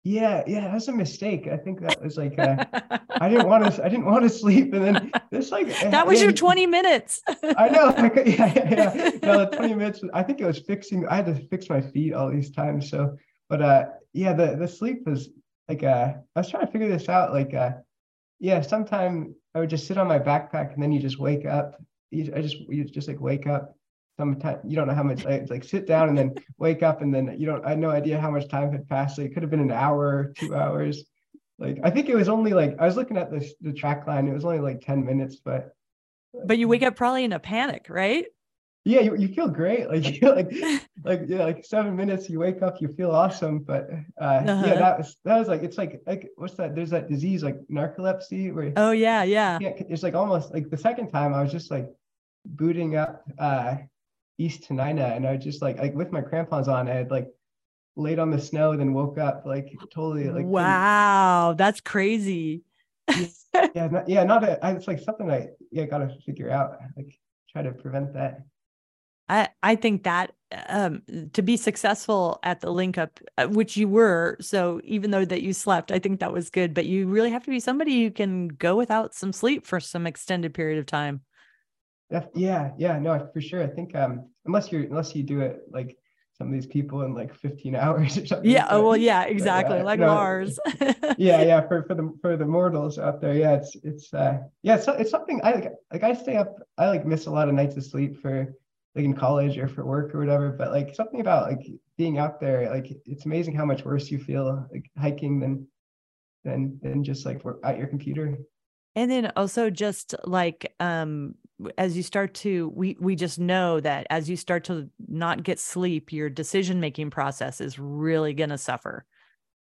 Yeah, yeah, that's a mistake. I think that was like uh, I didn't want to. I didn't want to sleep, and then this like that was yeah, your twenty minutes. I know. Like, yeah, yeah, yeah. No, the twenty minutes. I think it was fixing. I had to fix my feet all these times. So, but uh, yeah, the the sleep was like uh, I was trying to figure this out. Like uh, yeah, sometime I would just sit on my backpack, and then you just wake up. You, I just you just like wake up sometimes you don't know how much like, like sit down and then wake up and then you don't I had no idea how much time had passed. Like it could have been an hour, two hours. Like I think it was only like I was looking at the the track line. It was only like 10 minutes, but but you wake up probably in a panic, right? Yeah, you, you feel great. Like you like like yeah, like seven minutes you wake up, you feel awesome. But uh, uh-huh. yeah, that was that was like it's like like what's that? There's that disease like narcolepsy where oh yeah, yeah. Yeah, it's like almost like the second time I was just like booting up uh East Tanaina, and I was just like like with my crampons on, I had like laid on the snow, then woke up like totally like wow, that's crazy. yeah, not, yeah, not a, it's like something I yeah got to figure out, like try to prevent that. I I think that um, to be successful at the link up, uh, which you were, so even though that you slept, I think that was good. But you really have to be somebody who can go without some sleep for some extended period of time yeah, yeah, no, for sure. I think um, unless you're unless you do it like some of these people in like 15 hours or something. Yeah, like well, yeah, exactly, but, uh, like no, Lars. yeah, yeah, for for the for the mortals out there, yeah, it's it's uh yeah, so it's something I like. Like I stay up, I like miss a lot of nights of sleep for like in college or for work or whatever. But like something about like being out there, like it's amazing how much worse you feel like hiking than than than just like at your computer. And then also just like um as you start to we we just know that as you start to not get sleep your decision making process is really going to suffer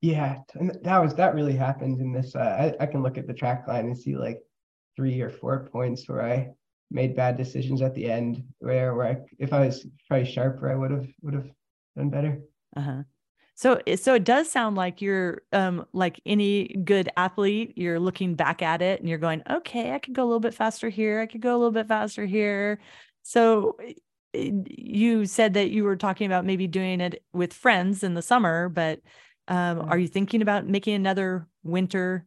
yeah and that was that really happened in this uh, I, I can look at the track line and see like three or four points where i made bad decisions at the end where where I, if i was probably sharper i would have would have done better uh-huh so, so it does sound like you're um, like any good athlete. You're looking back at it and you're going, okay, I could go a little bit faster here. I could go a little bit faster here. So, you said that you were talking about maybe doing it with friends in the summer, but um, are you thinking about making another winter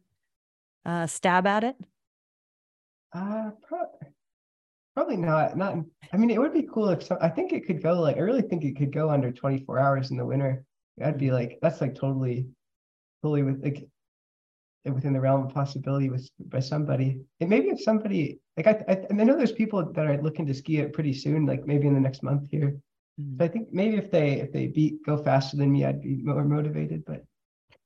uh, stab at it? Uh, pro- probably not. Not. I mean, it would be cool if some, I think it could go like I really think it could go under 24 hours in the winter. I'd be like, that's like totally, totally with like within the realm of possibility with by somebody. And maybe if somebody like I, I and I know there's people that are looking to ski it pretty soon, like maybe in the next month here. Mm-hmm. So I think maybe if they if they beat go faster than me, I'd be more motivated. But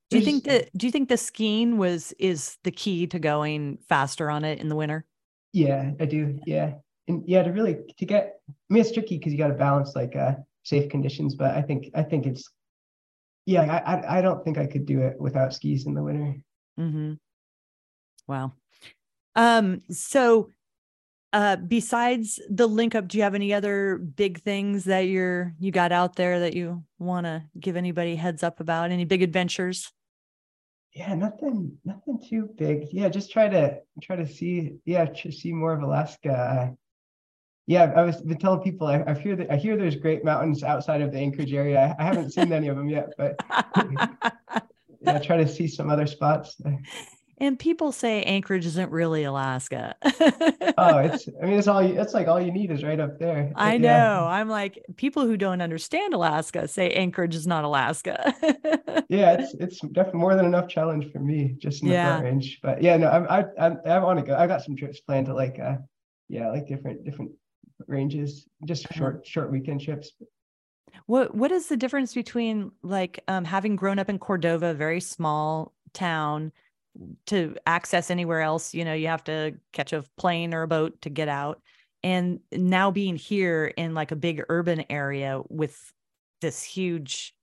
do you think that do you think the skiing was is the key to going faster on it in the winter? Yeah, I do. Yeah. And yeah, to really to get I mean it's tricky because you got to balance like uh safe conditions, but I think I think it's yeah, I, I don't think I could do it without skis in the winter. Mm-hmm. Wow. Um, so uh besides the link up, do you have any other big things that you're you got out there that you want to give anybody heads up about? Any big adventures? Yeah, nothing, nothing too big. Yeah, just try to try to see, yeah, to see more of Alaska yeah, I was been telling people I, I hear that I hear there's great mountains outside of the Anchorage area. I, I haven't seen any of them yet, but yeah, try to see some other spots. And people say Anchorage isn't really Alaska. oh, it's I mean it's all you, it's like all you need is right up there. I know. Yeah. I'm like people who don't understand Alaska say Anchorage is not Alaska. yeah, it's it's definitely more than enough challenge for me just in the yeah. range. But yeah, no, I I I, I want to go. I got some trips planned to like uh yeah, like different different ranges, just short short weekend trips. What what is the difference between like um, having grown up in Cordova, very small town, to access anywhere else? You know, you have to catch a plane or a boat to get out, and now being here in like a big urban area with this huge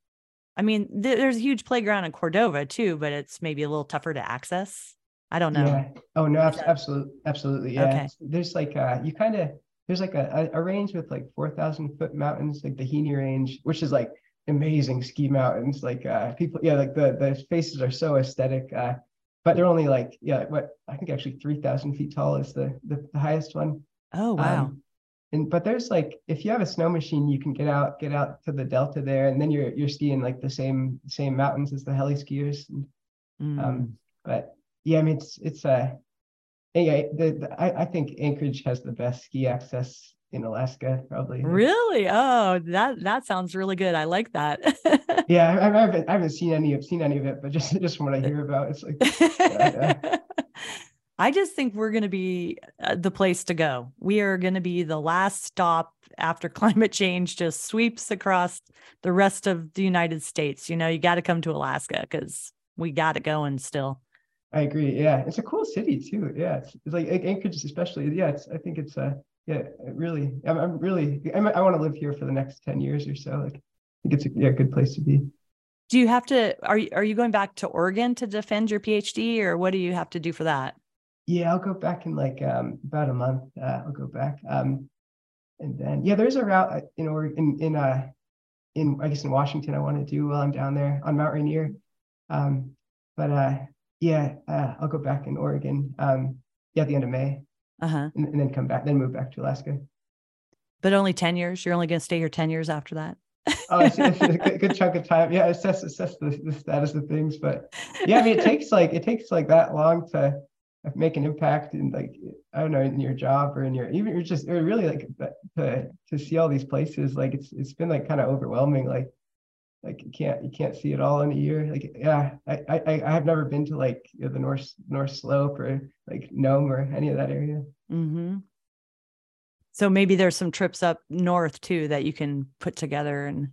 I mean, th- there's a huge playground in Cordova too, but it's maybe a little tougher to access. I don't know. Yeah. Oh no, absolutely, absolutely. Yeah. Okay. There's like uh you kind of there's like a, a range with like four thousand foot mountains, like the Heney Range, which is like amazing ski mountains. Like uh people, yeah, like the the faces are so aesthetic. Uh, but they're only like yeah, what I think actually three thousand feet tall is the, the the highest one. Oh wow. Um, and but there's like if you have a snow machine, you can get out get out to the delta there, and then you're you're skiing like the same same mountains as the heli skiers. And, Mm. um, but yeah, I mean it's it's uh yeah, the, the I, I think Anchorage has the best ski access in Alaska, probably. really? Oh, that that sounds really good. I like that. Yeah, I, I haven't I haven't seen any of seen any of it, but just just from what I hear about, it's like yeah. I just think we're going to be uh, the place to go. We are going to be the last stop after climate change just sweeps across the rest of the United States. You know, you got to come to Alaska because we got it going still. I agree. Yeah, it's a cool city too. Yeah, it's, it's like Anchorage, especially. Yeah, it's I think it's uh yeah really I'm, I'm really I'm, I want to live here for the next ten years or so. Like I think it's a yeah, good place to be. Do you have to are you are you going back to Oregon to defend your PhD or what do you have to do for that? Yeah, I'll go back in like um, about a month. Uh, I'll go back. Um, and then yeah, there's a route uh, in or in in uh in I guess in Washington I want to do while I'm down there on Mount Rainier. Um, but uh yeah, uh, I'll go back in Oregon. Um, yeah, at the end of May, Uh-huh. and, and then come back, then move back to Alaska. But only 10 years. You're only going to stay here 10 years after that. Oh, it's, it's a good, good chunk of time. Yeah, assess assess the, the status of things. But yeah, I mean, it takes like it takes like that long to make an impact in like I don't know in your job or in your even you're just or really like to to see all these places. Like it's it's been like kind of overwhelming. Like like you can't you can't see it all in a year. Like yeah, I I I have never been to like you know, the North North Slope or like Nome or any of that area. Mm-hmm. So maybe there's some trips up north too that you can put together and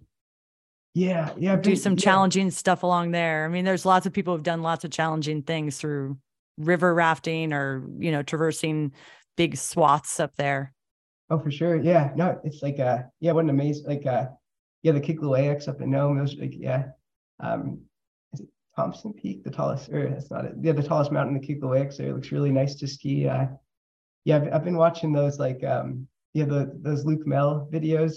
Yeah, yeah. Do some yeah. challenging stuff along there. I mean, there's lots of people who've done lots of challenging things through river rafting or, you know, traversing big swaths up there. Oh, for sure. Yeah. No, it's like uh yeah, what an amazing like uh yeah, the Kigluaiks up in Nome, those like yeah. Um is it Thompson Peak, the tallest or that's not it. Yeah, the tallest mountain the Kigluaiks there. It looks really nice to ski. Uh yeah, I've, I've been watching those like um yeah, the those Luc Mehl videos.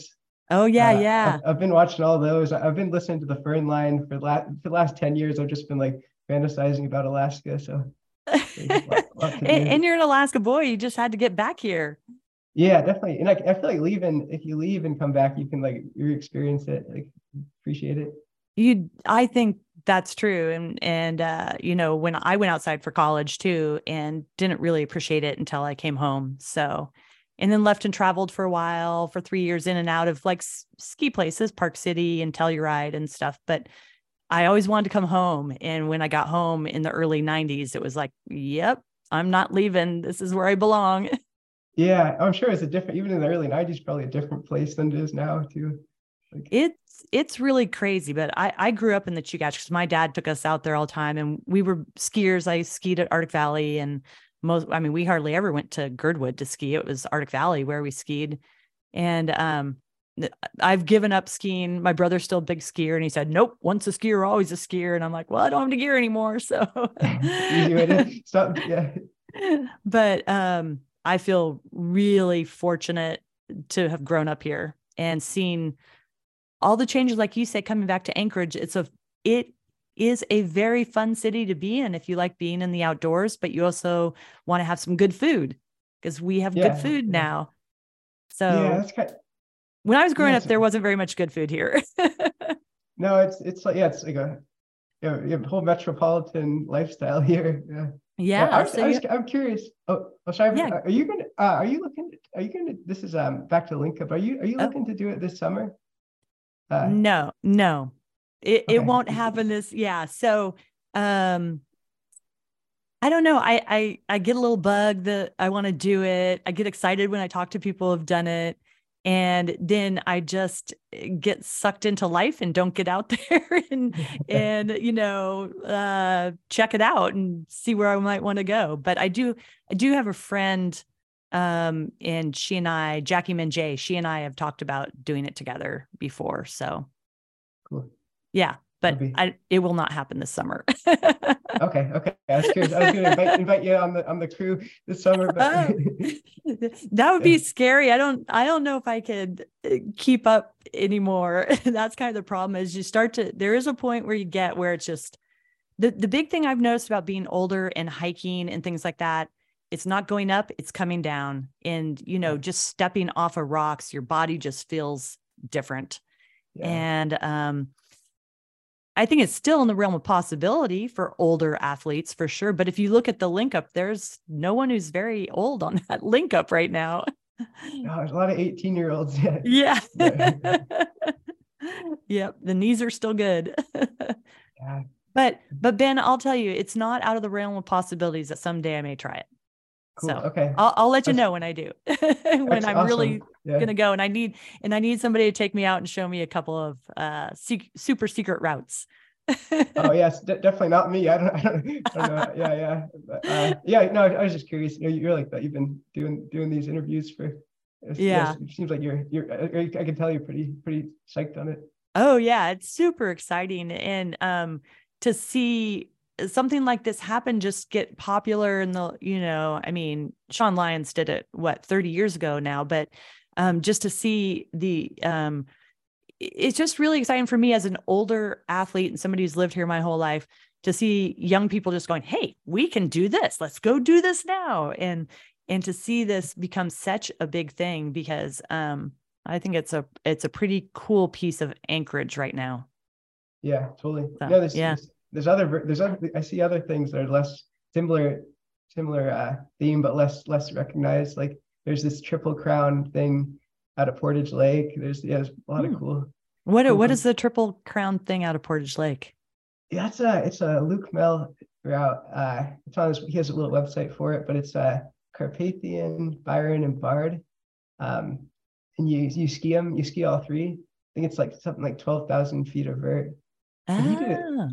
Oh yeah, Uh, yeah. I've, I've been watching all those. I've been listening to the Fern Line for the last for the last 10 years. I've just been like fantasizing about Alaska. So there's a lot- lot to and, and you're an Alaska boy. You just had to get back here. Yeah, definitely. And I, I feel like leaving, if you leave and come back, you can like re-experience it, like appreciate it. You, I think that's true. And and uh, you know, when I went outside for college too, and didn't really appreciate it until I came home. So, and then left and traveled for a while for three years in and out of like s- ski places, Park City and Telluride and stuff. But I always wanted to come home. And when I got home in the early '90s, it was like, yep, I'm not leaving. This is where I belong. Yeah, I'm sure it's a different, even in the early 90s, probably a different place than it is now, too. Like, it's it's really crazy but i i grew up in the chugach because my dad took us out there all the time and we were skiers i skied at arctic valley and most i mean we hardly ever went to girdwood to ski it was arctic valley where we skied and um i've given up skiing my brother's still a big skier and he said nope once a skier always a skier and i'm like well i don't have the gear anymore so easy way to stop. Yeah. but um i feel really fortunate to have grown up here and seen all the changes like you say coming back to anchorage. It's a it is a very fun city to be in if you like being in the outdoors but you also want to have some good food because we have Yeah, good food now. So yeah, that's kind when i was growing yeah, up there wasn't very much good food here. No, it's, it's like, yeah, it's like a, you have a whole metropolitan lifestyle here. Yeah. Yeah I'm, so I I'm curious. Oh, oh sorry. Yeah. Are you gonna? Uh, are you looking? Are you gonna? This is um back to link up. Are you are you Oh. looking to do it this summer? Uh, no no it, Okay. it won't happen this yeah so um i don't know i i i get a little bug that i want to do it i get excited when i talk to people who've done it and then i just eh, get sucked into life and don't get out there and and you know uh check it out and see where i might want to go but i do i do have a friend Um, and she and I, Jackie Minjay, she and I have talked about doing it together before. So cool. Yeah, but. I, it will not happen this summer. okay, okay. I was curious. I was going to invite, invite you on the on the crew this summer, but that would be scary. I don't I don't know if I could uh, keep up anymore. That's kind of the problem. Is you start to there is a point where you get where it's just the the big thing I've noticed about being older and hiking and things like that. It's not going up, it's coming down. And, you know, just stepping off of rocks, your body just feels different. Yeah. And um, I think it's still in the realm of possibility for older athletes for sure. But if you look at the link up, there's no one who's very old on that link up right now. No, there's a lot of 18 year olds. Yeah. yep. The knees are still good. yeah. But but Ben, I'll tell you, it's not out of the realm of possibilities that someday I may try it. Cool. So okay. I'll, I'll let you know when I do, when I'm awesome. really yeah. gonna go. And I need and I need somebody to take me out and show me a couple of uh super secret routes. oh yes, d- definitely not me. I don't, I don't, I don't know. yeah, yeah, but, uh, yeah. No, I was just curious. You know, you're like that. You've been doing doing these interviews for. Yeah. It seems like you're you're. I, I can tell you're pretty pretty psyched on it. Oh yeah, it's super exciting, and um, to see something like this happen just get popular and the you know i mean sean lyons did it what 30 years ago now but um just to see the um it's just really exciting for me as an older athlete and somebody who's lived here my whole life to see young people just going hey we can do this. Let's go do this now. And and to see this become such a big thing because um i think it's a it's a pretty cool piece of anchorage right now. Yeah totally. So, yeah, this, yeah. This, there's other there's other I see other things that are less similar similar uh, theme but less less recognized. Like there's this triple crown thing out of Portage Lake. There's yeah, there's a lot hmm. of cool. What cool what is the triple crown thing out of Portage Lake? Yeah, it's a it's a Luc Mehl route. Uh, it's on his, he has a little website for it, but it's a uh, Carpathian, Byron, and Bard. Um, and you you ski them, you ski all three. I think it's like something like twelve thousand feet of vert. Ah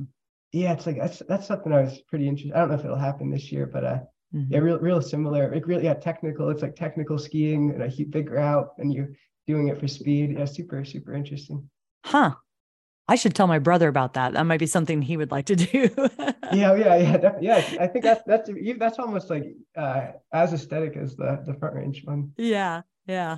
yeah, it's like that's that's something I was pretty interested. I don't know if it'll happen this year, but uh, mm-hmm. yeah, real real similar. Like really, yeah, technical. It's like technical skiing and a heat big route, and you're doing it for speed. Yeah, super super interesting. Huh. I should tell my brother about that. That might be something he would like to do. yeah, yeah, yeah, yeah. I think that's that's that's almost like uh, as aesthetic as the the front range one. Yeah, yeah.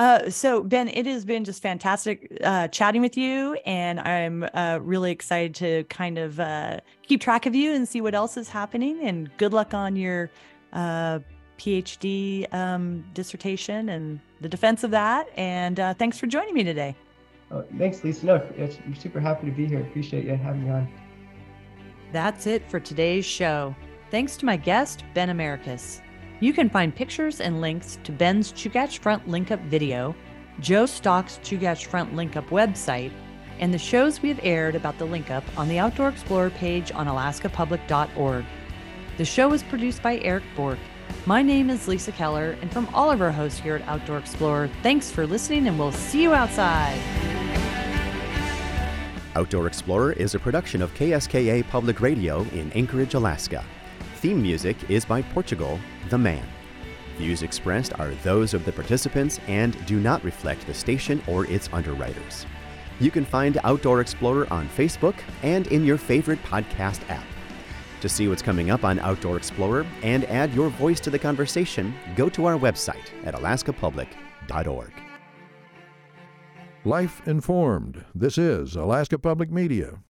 Uh, so Ben, it has been just fantastic uh, chatting with you, and I'm uh, really excited to kind of uh, keep track of you and see what else is happening. And good luck on your uh, PhD um, dissertation and the defense of that. And uh, thanks for joining me today. Oh, thanks, Lisa. No, I'm super happy to be here. Appreciate you having me on. That's it for today's show. Thanks to my guest, Ben Americus. You can find pictures and links to Ben's Chugach Front Link Up video, Joe Stock's Chugach Front Link Up website, and the shows we have aired about the Link Up on the Outdoor Explorer page on alaskapublic.org. The show is produced by Eric Bork. My name is Lisa Keller, and from all of our hosts here at Outdoor Explorer, thanks for listening, and we'll see you outside. Outdoor Explorer is a production of KSKA Public Radio in Anchorage, Alaska. Theme music is by Portugal the man. Views expressed are those of the participants and do not reflect the station or its underwriters. You can find Outdoor Explorer on Facebook and in your favorite podcast app. To see what's coming up on Outdoor Explorer and add your voice to the conversation, go to our website at alaskapublic.org. Life informed. This is Alaska Public Media.